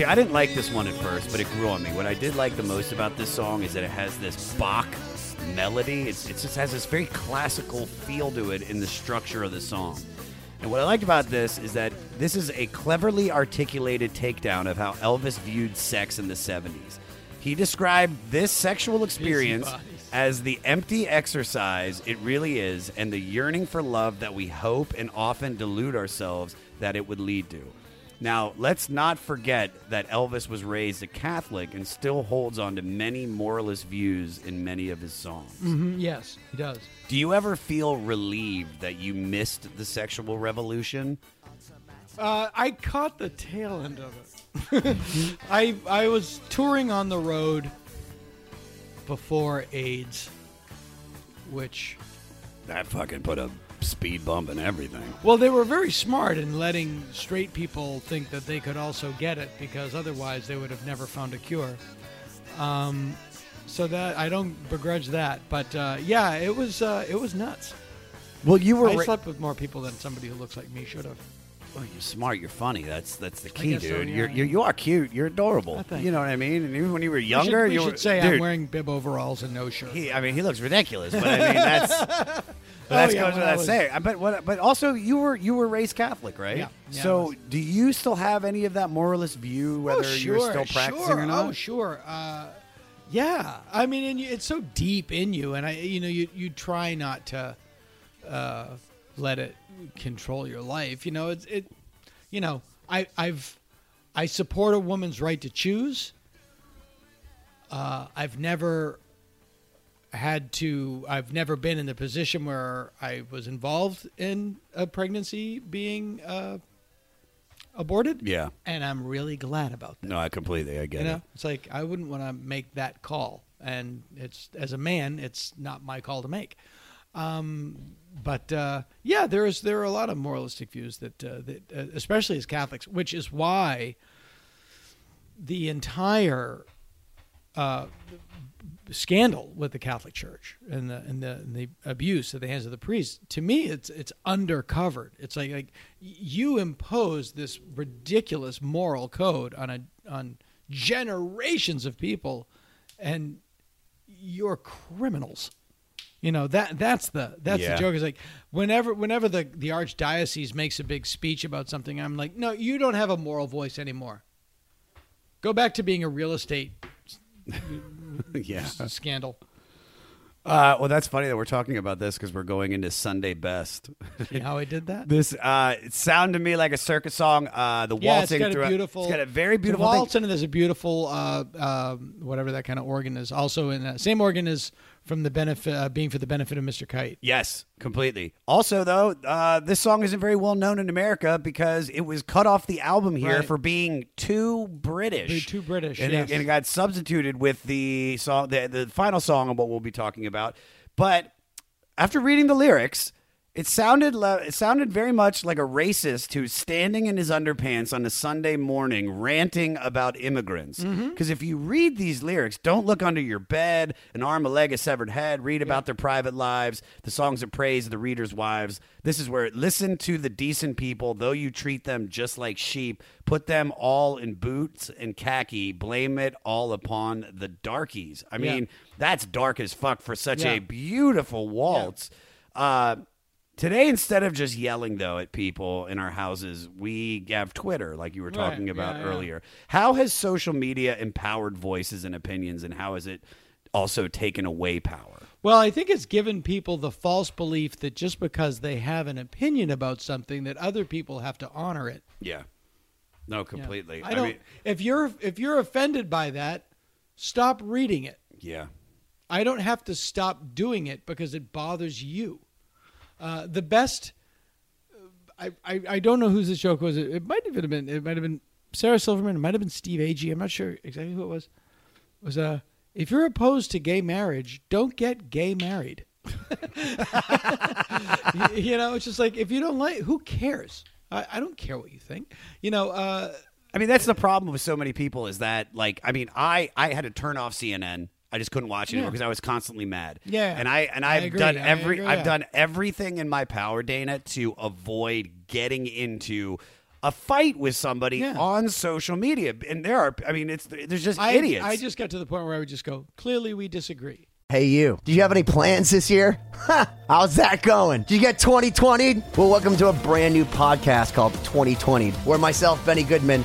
See, I didn't like this one at first, but it grew on me. What I did like the most about this song is that it has this Bach melody. It's, it just has this very classical feel to it in the structure of the song. And what I liked about this is that this is a cleverly articulated takedown of how Elvis viewed sex in the 70s. He described this sexual experience as the empty exercise it really is and the yearning for love that we hope and often delude ourselves that it would lead to. Now, let's not forget that Elvis was raised a Catholic and still holds on to many moralist views in many of his songs. hmm yes, he does. Do you ever feel relieved that you missed the sexual revolution? Uh, I caught the tail end of it. I I was touring on the road before AIDS, which That fucking put a speed bump and everything. well, they were very smart in letting straight people think that they could also get it because otherwise they would have never found a cure. Um, so that I don't begrudge that, but uh, yeah, it was uh, it was nuts. Well, you were I ra- slept with more people than somebody who looks like me should have. Well, you're smart. You're funny. That's that's the key, guess so, dude. yeah. You're, you're you are cute. You're adorable. Oh, you know what I mean? And even when you were We younger, should, we you should were, say dude, I'm wearing bib overalls and no shirt. He, I mean, he looks ridiculous, but I mean that's that Oh, yeah, goes I without was- saying. But what? But also, you were you were raised Catholic, right? Yeah. Yeah, so, do you still have any of that moralist view, whether oh, sure, you're still practicing sure. or not? Oh, sure. Uh, yeah, I mean, and you, it's so deep in you, and I, you know, you you try not to uh, let it control your life. You know, it's it. You know, I I've I support a woman's right to choose. Uh, I've never had to. I've never been in the position where I was involved in a pregnancy being uh, aborted. Yeah. and I'm really glad about that. No, I completely. I get You know, it. it's like I wouldn't want to make that call, and it's as a man, it's not my call to make. Um, but uh, yeah, there is there are a lot of moralistic views that uh, that uh, especially as Catholics, which is why the entire uh, scandal with the Catholic Church and the and the, and the abuse at the hands of the priests. To me, it's it's undercovered. It's like like you impose this ridiculous moral code on a on generations of people, and you're criminals. You know that that's the that's Yeah. the joke. Is like whenever whenever the the archdiocese makes a big speech about something, I'm like, no, you don't have a moral voice anymore. Go back to being a real estate yeah. scandal. Uh, well, that's funny that we're talking about this because we're going into Sunday Best. See how I did that? This uh, it sounded to me like a circus song. Uh, the Yeah, it's waltzing got through a beautiful. It's got a very it's beautiful thing. waltz, and there's a beautiful, uh, um, whatever that kind of organ is. Also in the same organ is from the benefit, uh, being for the benefit of Mr. Kite. Yes, completely. Also, though, uh, this song isn't very well known in America because it was cut off the album here Right. for being too British. Too British, and, yes. it, and it got substituted with the song, the, the final song of what we'll be talking about. But after reading the lyrics, it sounded le- it sounded very much like a racist who's standing in his underpants on a Sunday morning ranting about immigrants. Mm-hmm. Because if you read these lyrics, don't look under your bed, an arm, a leg, a severed head. Read about their private lives, the songs of praise of the readers' wives. This is where it, listen to the decent people, though you treat them just like sheep. Put them all in boots and khaki. Blame it all upon the darkies. I mean, that's dark as fuck for such Yeah. a beautiful waltz. Uh, today, instead of just yelling though at people in our houses, we have Twitter, like you were Right. talking about Yeah, yeah. earlier. How has social media empowered voices and opinions, and how has it also taken away power? Well, I think it's given people the false belief that just because they have an opinion about something, that other people have to honor it. Yeah. No, Yeah. completely. I don't. mean, if you're if you're offended by that, stop reading it. yeah. I don't have to stop doing it because it bothers you. Uh, the best. I, I I don't know whose this joke was. It, it might have been it might have been Sarah Silverman. It might have been Steve Agee. I'm not sure exactly who it was. It was uh, if you're opposed to gay marriage, don't get gay married. you, you know, it's just like if you don't like, who cares? I, I don't care what you think. You know, uh, I mean, that's the problem with so many people is that, like, I mean, I I had to turn off CNN. I just couldn't watch it anymore because I was constantly mad. Yeah. and I and I I've agree. done I every agree, I've yeah. done everything in my power, Dana, to avoid getting into a fight with somebody Yeah. on social media. And there are, I mean, it's there's just I, idiots. I just got to the point where I would just go, clearly we disagree. Hey, you. Do you have any plans this year? Ha! How's that going? Did you get 2020? Well, welcome to a brand new podcast called 2020, where myself, Benny Goodman,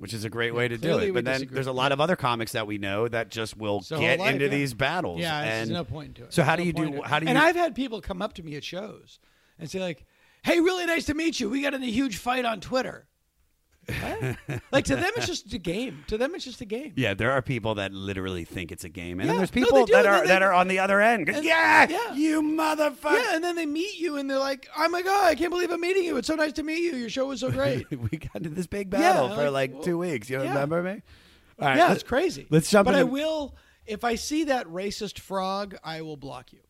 Which is a great way to do it. But then disagree. there's a lot of other comics that we know that just will So get life, into yeah. these battles. Yeah, and there's no point to it. So how do you do? it. How do you? And I've had people come up to me at shows and say like, "Hey, really nice to meet you. We got in a huge fight on Twitter." Like to them, it's just a game. To them, it's just a game. yeah, there are people that literally think it's a game, and Yeah, then there's people they do, that are then that are on the other end. And- yeah, you motherfucker. Yeah, and then they meet you and they're like, "Oh my god, I can't believe I'm meeting you. It's so nice to meet you. Your show was so great." we got into this big battle Yeah, for like, like two weeks. You yeah. remember me? All right, yeah, it's crazy. Let's jump But I will, if I see that racist frog, I will block you.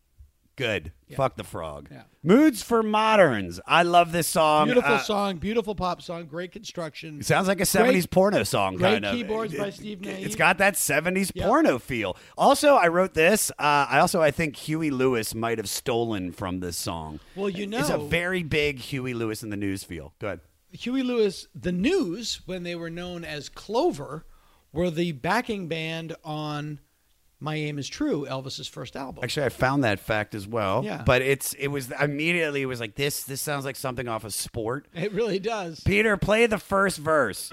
Good. Fuck the frog. Yeah. Moods for moderns. I love this song. Beautiful Uh, song, beautiful pop song, great construction. It sounds like a 70s porno song, great kind of. keyboards by Steve it- It's got that 70s Yep. porno feel. Also, I wrote this. Uh, I also, I think Huey Lewis might have stolen from this song. Well, you know, It's a very big Huey Lewis in the news feel. Go ahead. Huey Lewis, the News, when they were known as Clover, were the backing band on My Aim Is True, Elvis's first album. Actually, I found that fact as well. Yeah. But it's it was immediately it was like this. This sounds like something off of Sport. It really does. Peter, play the first verse.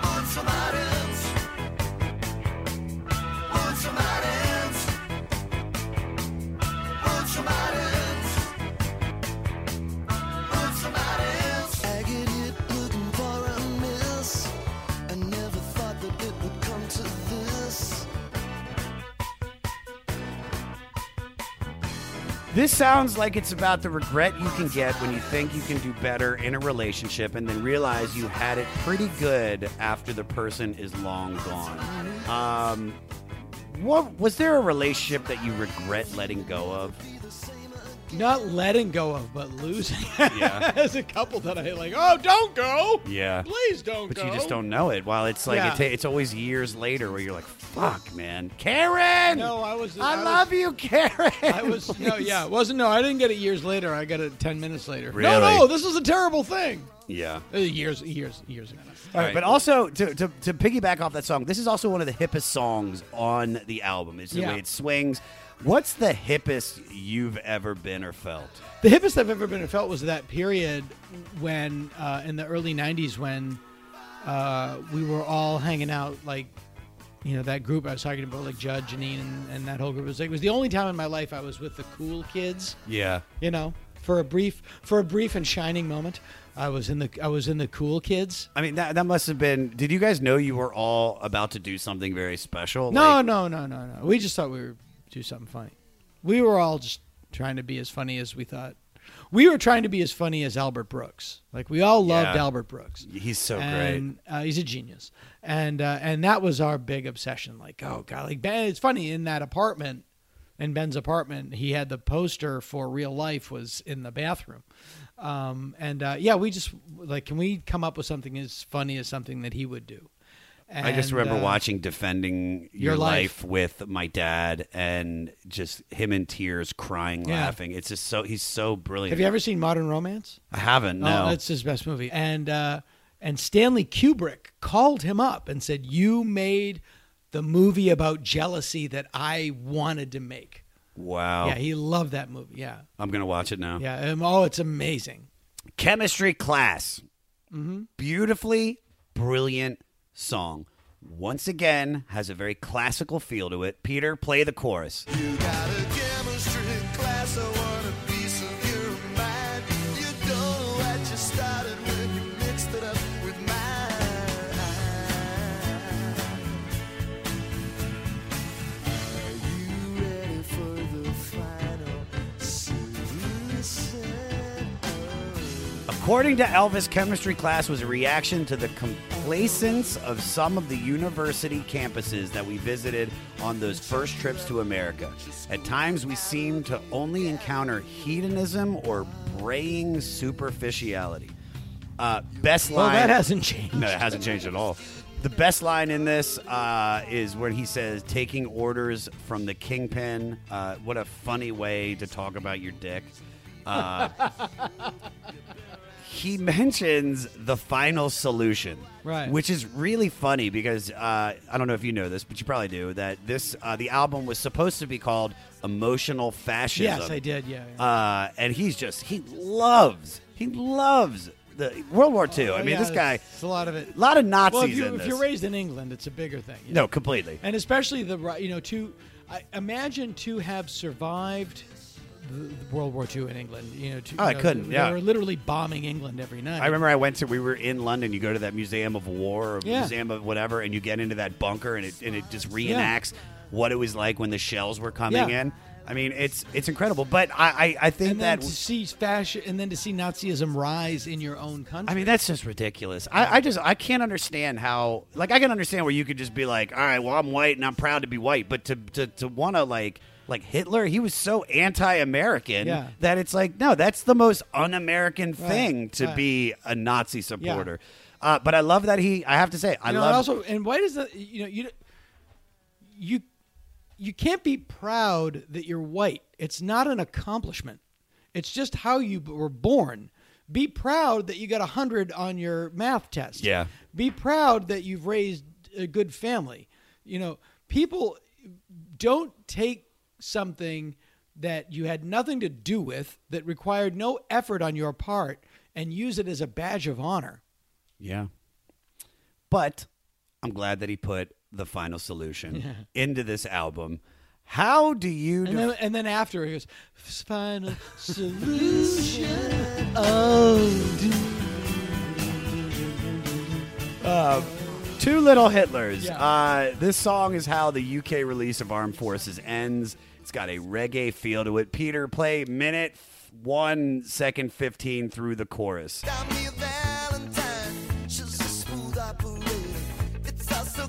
This sounds like it's about the regret you can get when you think you can do better in a relationship and then realize you had it pretty good after the person is long gone. Um, what was there a relationship that you regret letting go of? Not letting go of, but losing. Yeah. As a couple that I like, oh, don't go. Yeah. Please don't But go. you just don't know it. While it's like Yeah. it ta- it's always years later where you're like, "Fuck, man, Karen." No, I was. I was- love you, Karen. I was no, yeah, it wasn't. No, I didn't get it years later. I got it ten minutes later. No, Really? no, this was a terrible thing. Yeah. Uh, years, years, years ago. All right, but also to, to, to piggyback off that song, this is also one of the hippest songs on the album. It's the Yeah. way it swings. What's the hippest you've ever been or felt? The hippest I've ever been or felt was that period when, uh, in the early '90s, when uh, we were all hanging out, like, you know, that group I was talking about, like Judd, Janeane, and, and that whole group. It was like it was the only time in my life I was with the cool kids. Yeah. You know, for a brief, for a brief and shining moment, I was in the I was in the cool kids. I mean, that, that must have been. Did you guys know you were all about to do something very special? No, Like- no, no, no, no. We just thought we were do something funny. We were all just trying to be as funny as we thought. We were trying to be as funny as Albert Brooks. Like we all loved Yeah. Albert Brooks. He's so and, Uh, he's a genius, and uh, and that was our big obsession. Like, oh god, like Ben. It's funny in that apartment, in Ben's apartment, he had the poster for Real Life was in the bathroom, um, and uh, yeah, we just like, can we come up with something as funny as something that he would do? I just remember uh, watching Defending Your, Your life. Life. with my dad and just him in tears, crying, Yeah. laughing. It's just so he's so brilliant. Have you ever seen Modern Romance? I haven't. No. Oh, it's his best movie. And uh, and Stanley Kubrick called him up and said, "You made the movie about jealousy that I wanted to make." wow. Yeah, he loved that movie. Yeah, I'm gonna watch it now. yeah. Um, oh, it's amazing. Chemistry class. Mm-hmm. Beautifully brilliant song. Once again, has a very classical feel to it. Peter, play the chorus. According to Elvis, chemistry class was a reaction to the complacence of some of the university campuses that we visited on those first trips to America. At times, we seemed to only encounter hedonism or braying superficiality. Uh, best Well, line. that hasn't changed. No, it hasn't changed at all. The best line in this uh, is when he says, "Taking orders from the kingpin." Uh, what a funny way to talk about your dick. Uh, he mentions the final solution, Right. Which is really funny because uh, I don't know if you know this, but you probably do. That this uh, the album was supposed to be called "Emotional Fascism." Yes, I did, yeah, Uh, and he's just he loves he loves the World War II. I Oh, mean, yeah, this guy. It's a lot of it. A lot of Nazis Well, if, you, if you're raised in England, it's a bigger thing. you No, completely. And especially the you know to I, imagine to have survived World War II in England. You know, to, Oh, you I couldn't, They yeah. were literally bombing England every night. I remember I went to we were in London. You go to that Museum of War or Yeah. Museum of whatever, and you get into that bunker, and it and it just reenacts what it was like when the shells were coming Yeah. in. I mean, it's it's incredible. But I I, I think that to see fashion, and then to see Nazism rise in your own country. I mean, that's just ridiculous. I, I just I can't understand how like I can understand where you could just be like, all right, well I'm white and I'm proud to be white, but to to, to want to like like Hitler, he was so anti-American Yeah. that it's like no, that's the most un-American Right, thing to right. be a Nazi supporter. Uh, but I love that he. I have to say, I You know, love. and also, and why does that? You know, you you you can't be proud that you're white. It's not an accomplishment. It's just how you were born. Be proud that you got a hundred on your math test. Yeah. Be proud that you've raised a good family. You know, people don't take something that you had nothing to do with, that required no effort on your part, and use it as a badge of honor. Yeah. But I'm glad that he put the final solution into this album. How do you And def- then, and then after he goes, final solution. oh, Uh, two little Hitlers. Yeah. Uh, this song is how the UK release of Armed Forces ends. It's got a reggae feel to it. Peter, play minute f- one second fifteen through the chorus. She's a smooth operator. It's also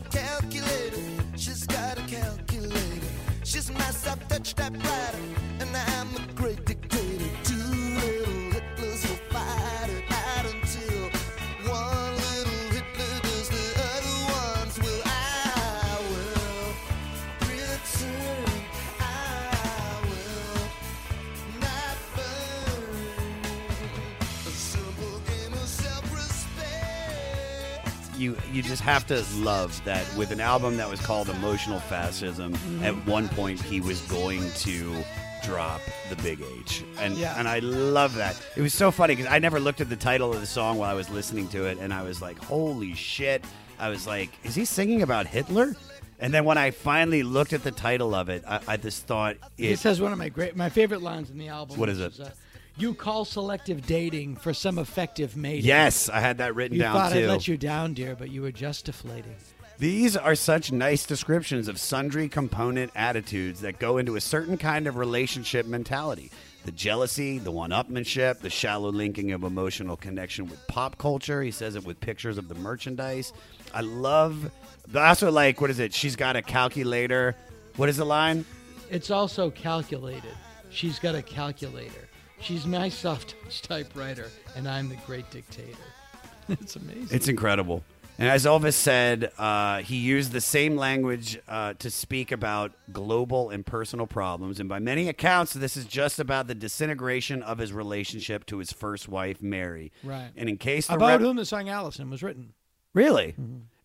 You just have to love that with an album that was called Emotional Fascism. Mm-hmm. At one point, he was going to drop the big H, and Yeah. and I love that. It was so funny because I never looked at the title of the song while I was listening to it, and I was like, "Holy shit!" I was like, "Is he singing about Hitler?" And then when I finally looked at the title of it, I, I just thought it. This has one of my great, my favorite lines in the album. What is it? uh, you call selective dating for some effective mating. Yes, I had that written you down thought too. I'd let you down, dear, but you were just deflating. These are such nice descriptions of sundry component attitudes that go into a certain kind of relationship mentality. The jealousy, the one upmanship, the shallow linking of emotional connection with pop culture. He says it with pictures of the merchandise. I love, I also like, what is it? She's got a calculator. What is the line? It's also calculated. She's got a calculator. She's my soft touch typewriter, and I'm the great dictator. it's amazing. It's incredible. And as Elvis said, uh, he used the same language uh, to speak about global and personal problems. And by many accounts, this is just about the disintegration of his relationship to his first wife, Mary. right. And in case about rep- whom the song Alison was written. Really?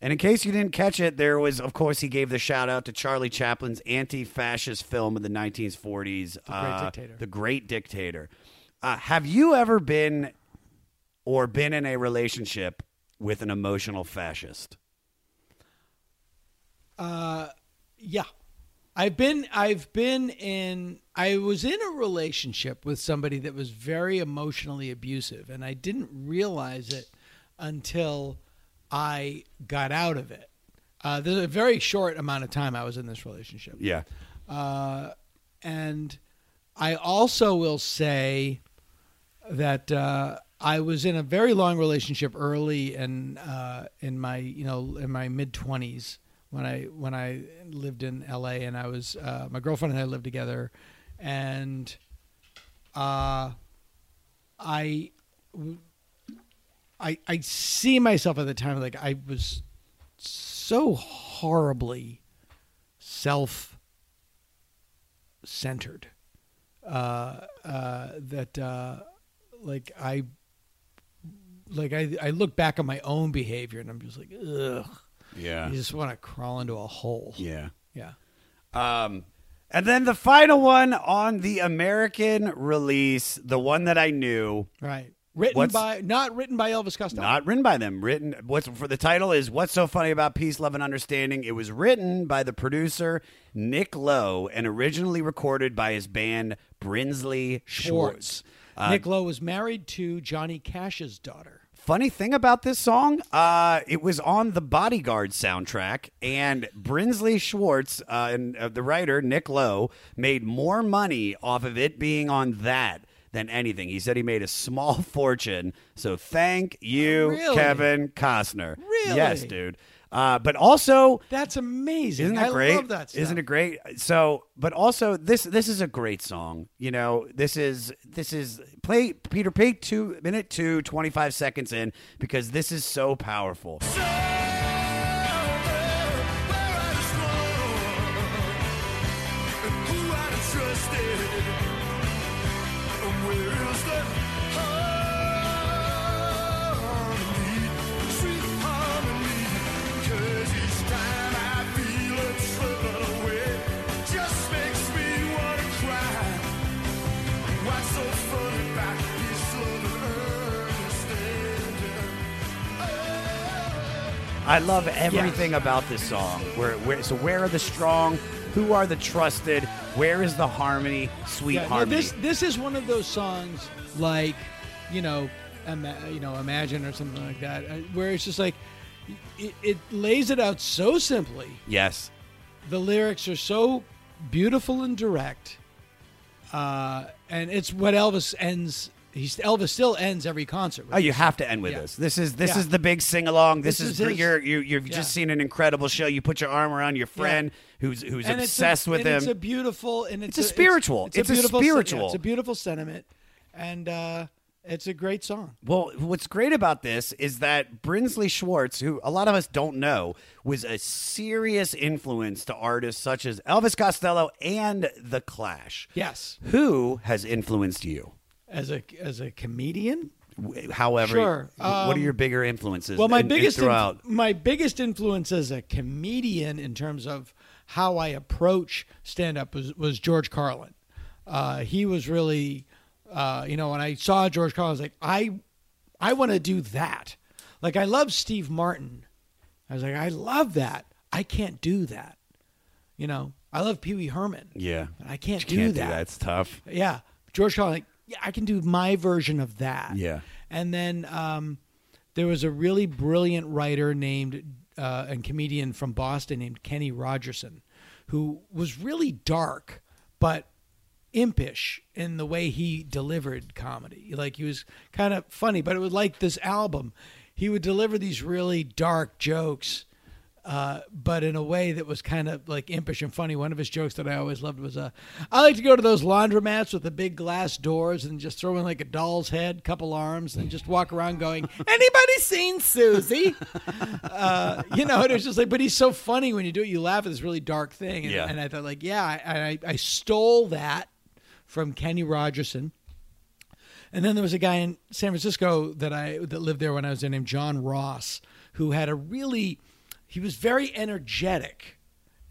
And in case you didn't catch it, there was, of course, he gave the shout out to Charlie Chaplin's anti fascist film of the 1940s, The Great uh, Dictator. The Great Dictator. Uh, have you ever been or been in a relationship with an emotional fascist? Uh, yeah. I've been I've been in I was in a relationship with somebody that was very emotionally abusive and I didn't realize it until I got out of it. Uh, there's a very short amount of time I was in this relationship. Yeah. Uh, and I also will say that uh, I was in a very long relationship early and uh, in my you know in my mid twenties when I when I lived in L.A. and I was uh, my girlfriend and I lived together, and uh, I I I see myself at the time like I was so horribly self centered uh, uh, that uh, like I like I I look back on my own behavior and I'm just like ugh Yeah. you just want to crawl into a hole Yeah. yeah Um, and then the final one on the American release, the one that I knew, right written What's- by not written by Elvis Costello not written by them. Written. What's for the title is "What's So Funny About Peace, Love, and Understanding." It was written by the producer Nick Lowe and originally recorded by his band Brinsley Schwarz. Uh, Nick Lowe was married to Johnny Cash's daughter Funny thing about this song, uh, it was on the Bodyguard soundtrack, and Brinsley Schwarz uh, and uh, the writer Nick Lowe made more money off of it being on that than anything. He said he made a small fortune. So thank you, Really? Kevin Costner. Really? Yes, dude. Uh, but also, that's amazing isn't that I great? love that stuff. Isn't it great? So, but also this this is a great song. You know, this is this is play Peter play two minute two 25 seconds in because this is so powerful. I love everything about this song. Where, where so where are the strong? Who are the trusted? Where is the harmony? Sweet Yeah, no, harmony. this this is one of those songs like, you know, ima- you know, Imagine or something like that, uh, where it's just like, it, it lays it out so simply. yes. The lyrics are so beautiful and direct, uh, and it's what Elvis ends. He's Elvis still ends every concert. with Oh, you this. have to end with Yeah. this. This is this Yeah. is the big sing along. This, This is, is your you you've Yeah. just seen an incredible show. You put your arm around your friend who's who's And it's a- obsessed with and him. It's a beautiful and it's, It's a spiritual. It's a beautiful spiritual. it's a beautiful sentiment, and uh, it's a great song. Well, what's great about this is that Brinsley Schwarz, who a lot of us don't know, was a serious influence to artists such as Elvis Costello and The Clash. Yes. Who has influenced you? As a as a comedian, However, Sure. what are Um, your bigger influences? Well, my in- in biggest inf- throughout. my biggest influence as a comedian in terms of how I approach stand up was, was George Carlin. Uh, he was really, uh, you know, when I saw George Carlin, I was like, I, I want to do that. Like I love Steve Martin. I was like, I love that. I can't do that. You know, I love Pee Wee Herman. yeah, I can't, do, can't that. It's tough. Yeah, George Carlin. Like, yeah, I can do my version of that. Yeah. And then um, there was a really brilliant writer named uh, and comedian from Boston named Kenny Rogerson, who was really dark, but impish in the way he delivered comedy. Like he was kind of funny, but it was like this album. He would deliver these really dark jokes, uh, but in a way that was kind of like impish and funny. One of his jokes that I always loved was, uh, "I like to go to those laundromats with the big glass doors and just throw in like a doll's head, couple arms, and just walk around going, anybody seen Susie?" uh, you know, and it was just like, but he's so funny when you do it. You laugh at this really dark thing, and, Yeah. and I thought like, yeah, I, I, I stole that from Kenny Rogerson. And then there was a guy in San Francisco that I that lived there when I was there named John Ross, who had a really he was very energetic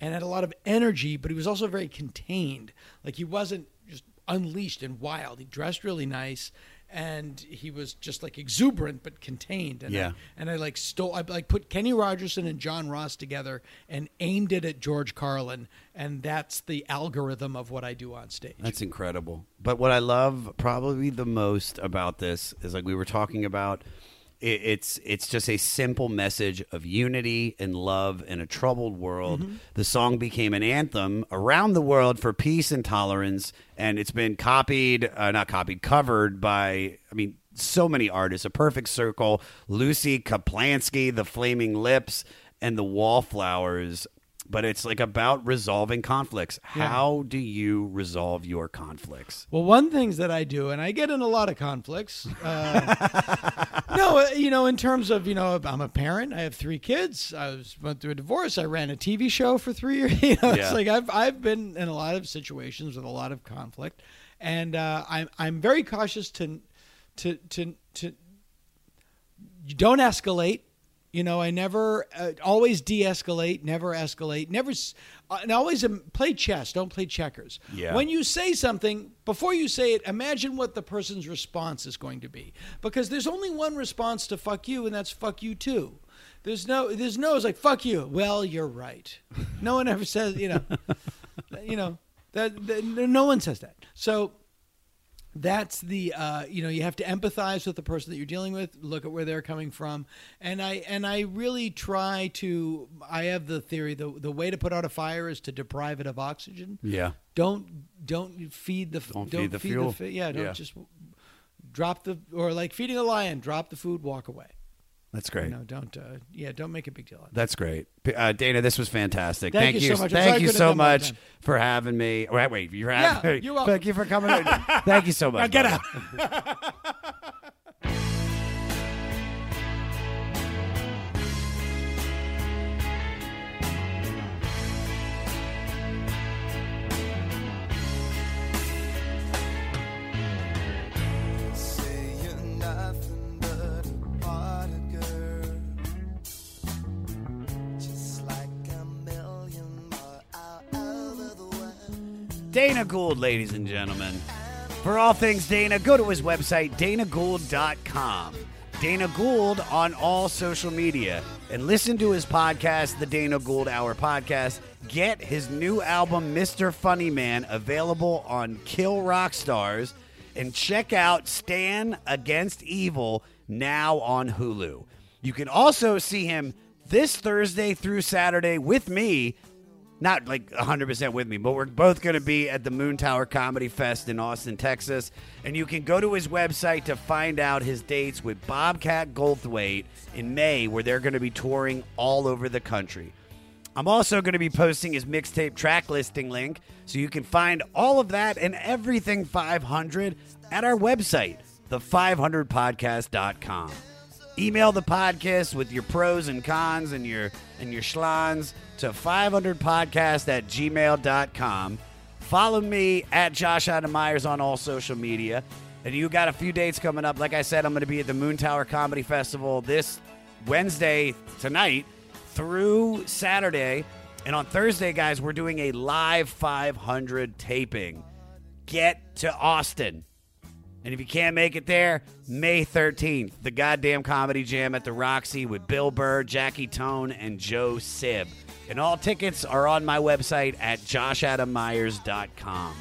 and had a lot of energy, but he was also very contained. Like he wasn't just unleashed and wild. He dressed really nice and he was just like exuberant but contained. And Yeah. I, and I like stole I like put Kenny Rogerson and John Ross together and aimed it at George Carlin and that's the algorithm of what I do on stage. That's incredible. But what I love probably the most about this is like we were talking about it's it's just a simple message of unity and love in a troubled world. Mm-hmm. The song became an anthem around the world for peace and tolerance, and it's been copied, uh, not copied, covered by. I mean, so many artists. A Perfect Circle, Lucy Kaplansky, The Flaming Lips, and The Wallflowers. But it's like about resolving conflicts. Yeah. How do you resolve your conflicts? Well, one things that I do, and I get in a lot of conflicts. Uh, no, uh, you know, in terms of you know, I'm a parent. I have three kids. I was went through a divorce. I ran a TV show for three years. You know, Yeah. it's like I've I've been in a lot of situations with a lot of conflict, and uh, I'm I'm very cautious to to to to you don't escalate. You know, I never uh, always de-escalate, never escalate, never, uh, and always um, play chess. Don't play checkers. Yeah. When you say something, before you say it, imagine what the person's response is going to be, because there's only one response to "fuck you," and that's "fuck you too." There's no, there's no. It's like "fuck you." Well, you're right. No one ever says, you know, you know that, that no one says that. So that's the uh, you know you have to empathize with the person that you're dealing with look at where they're coming from and i and i really try to i have the theory the the way to put out a fire is to deprive it of oxygen Yeah. don't don't feed the Don't feed the fuel. fi- yeah don't Yeah. just drop the or like feeding a lion drop the food walk away That's great. no don't uh, yeah don't make a big deal out of. That's great. Uh, Dana, this was fantastic. Thank Thank, you so much. I'm sorry I Thank you so have done more much for having me. Wait, wait, you're Yeah, having me. you're welcome. Thank you for coming. Thank you so much. Now get brother. out Dana Gould, ladies and gentlemen. For all things Dana, go to his website, danagould.com. Dana Gould on all social media. And listen to his podcast, The Dana Gould Hour Podcast. Get his new album, Mr. Funny Man, available on Kill Rock Stars. And check out Stan Against Evil now on Hulu. You can also see him this Thursday through Saturday with me not like 100% with me, but we're both going to be at the Moontower Comedy Fest in Austin, Texas. And you can go to his website to find out his dates with Bobcat Goldthwait in May, where they're going to be touring all over the country. I'm also going to be posting his mixtape track listing link, so you can find all of that and everything 500 at our website, the500podcast.com. Email the podcast with your pros and cons and your and your schlons to 500podcast at gmail.com. Follow me at Josh Adam Meyers on all social media. And you got a few dates coming up. Like I said, I'm going to be at the Moontower Comedy Festival this Wednesday tonight through Saturday. And on Thursday, guys, we're doing a live 500 taping. Get to Austin. And if you can't make it there, May 13th, the goddamn comedy jam at the Roxy with Bill Burr, Jackie Tohn, and Joe Sib. And all tickets are on my website at joshadammeyers.com.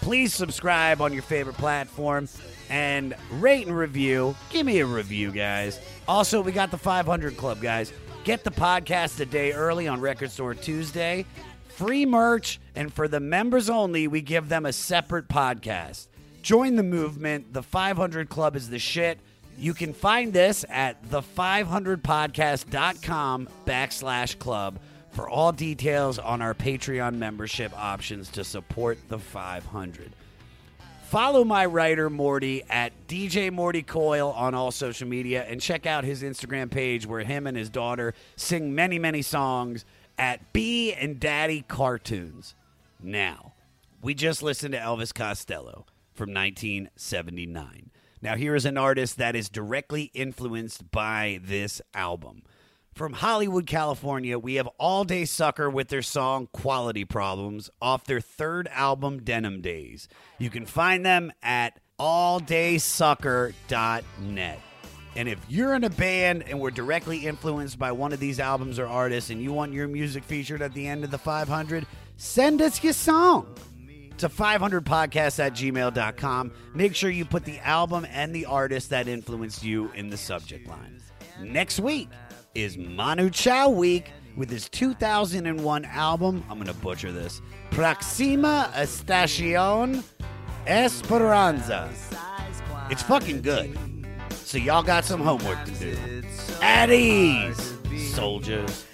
Please subscribe on your favorite platform and rate and review. Give me a review, guys. Also, we got the 500 Club, guys. Get the podcast a day early on Record Store Tuesday. Free merch, and for the members only, we give them a separate podcast. Join the movement. The 500 Club is the shit. You can find this at the500podcast.com backslash club for all details on our Patreon membership options to support the 500. Follow my writer Morty at DJ Morty Coyle on all social media and check out his Instagram page where him and his daughter sing many, many songs at B and Daddy Cartoons. Now, we just listened to Elvis Costello from 1979. Now, here is an artist that is directly influenced by this album. From Hollywood, California, we have All Day Sucker with their song Quality Problems off their third album, Denim Days. You can find them at alldaysucker.net. And if you're in a band and we're directly influenced by one of these albums or artists and you want your music featured at the end of the 500, send us your song to 500podcast at gmail.com. Make sure you put the album and the artist that influenced you in the subject line. Next week is Manu Chao week with his 2001 album. I'm going to butcher this. Proxima Estacion Esperanza. It's fucking good. So y'all got some homework to do. At ease, soldiers.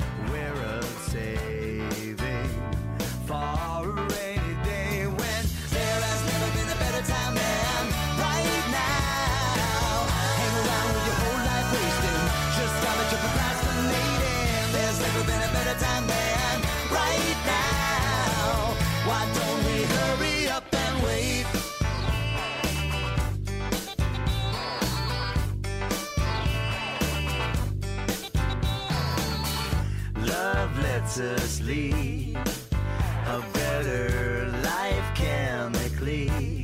Lets us lead a better life chemically.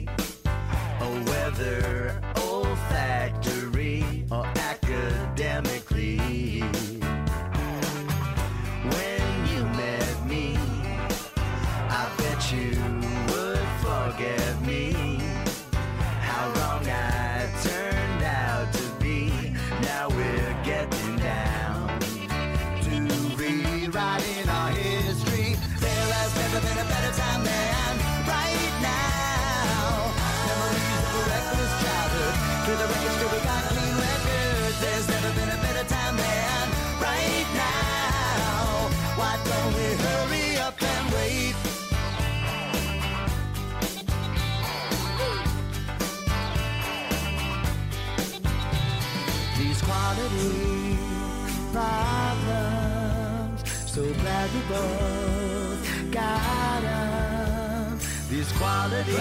Both got 'em. These quality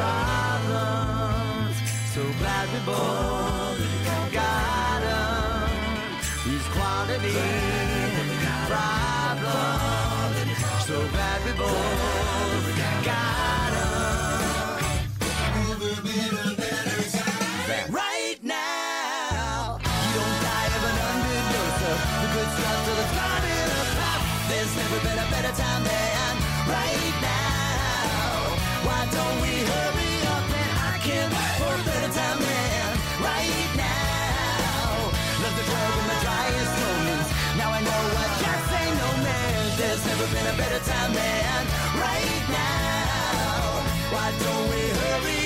problems. So glad we both got 'em. These quality problems. So glad we both got Never been a better time than right now. Why don't we hurry up and I can for a better time than right now? Love the drug in my driest moments. Now I know what can't say no man. There's never been a better time than right now. Why don't we hurry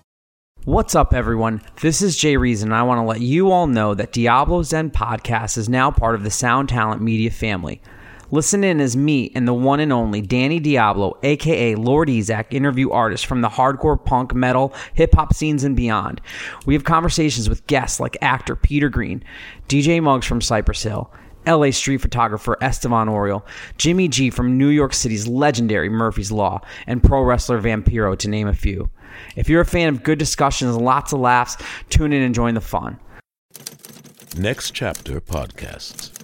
What's up, everyone? This is Jay Reason, and I want to let you all know that Diablo Zen Podcast is now part of the Sound Talent Media family. Listen in as me and the one and only Danny Diablo, aka Lord Ezec, interview artists from the hardcore punk, metal, hip hop scenes and beyond. We have conversations with guests like actor Peter Greene, DJ Muggs from Cypress Hill, LA street photographer Estevan Oriol, Jimmy G from New York City's legendary Murphy's Law, and pro wrestler Vampiro, to name a few. If you're a fan of good discussions and lots of laughs, tune in and join the fun. Next Chapter Podcasts.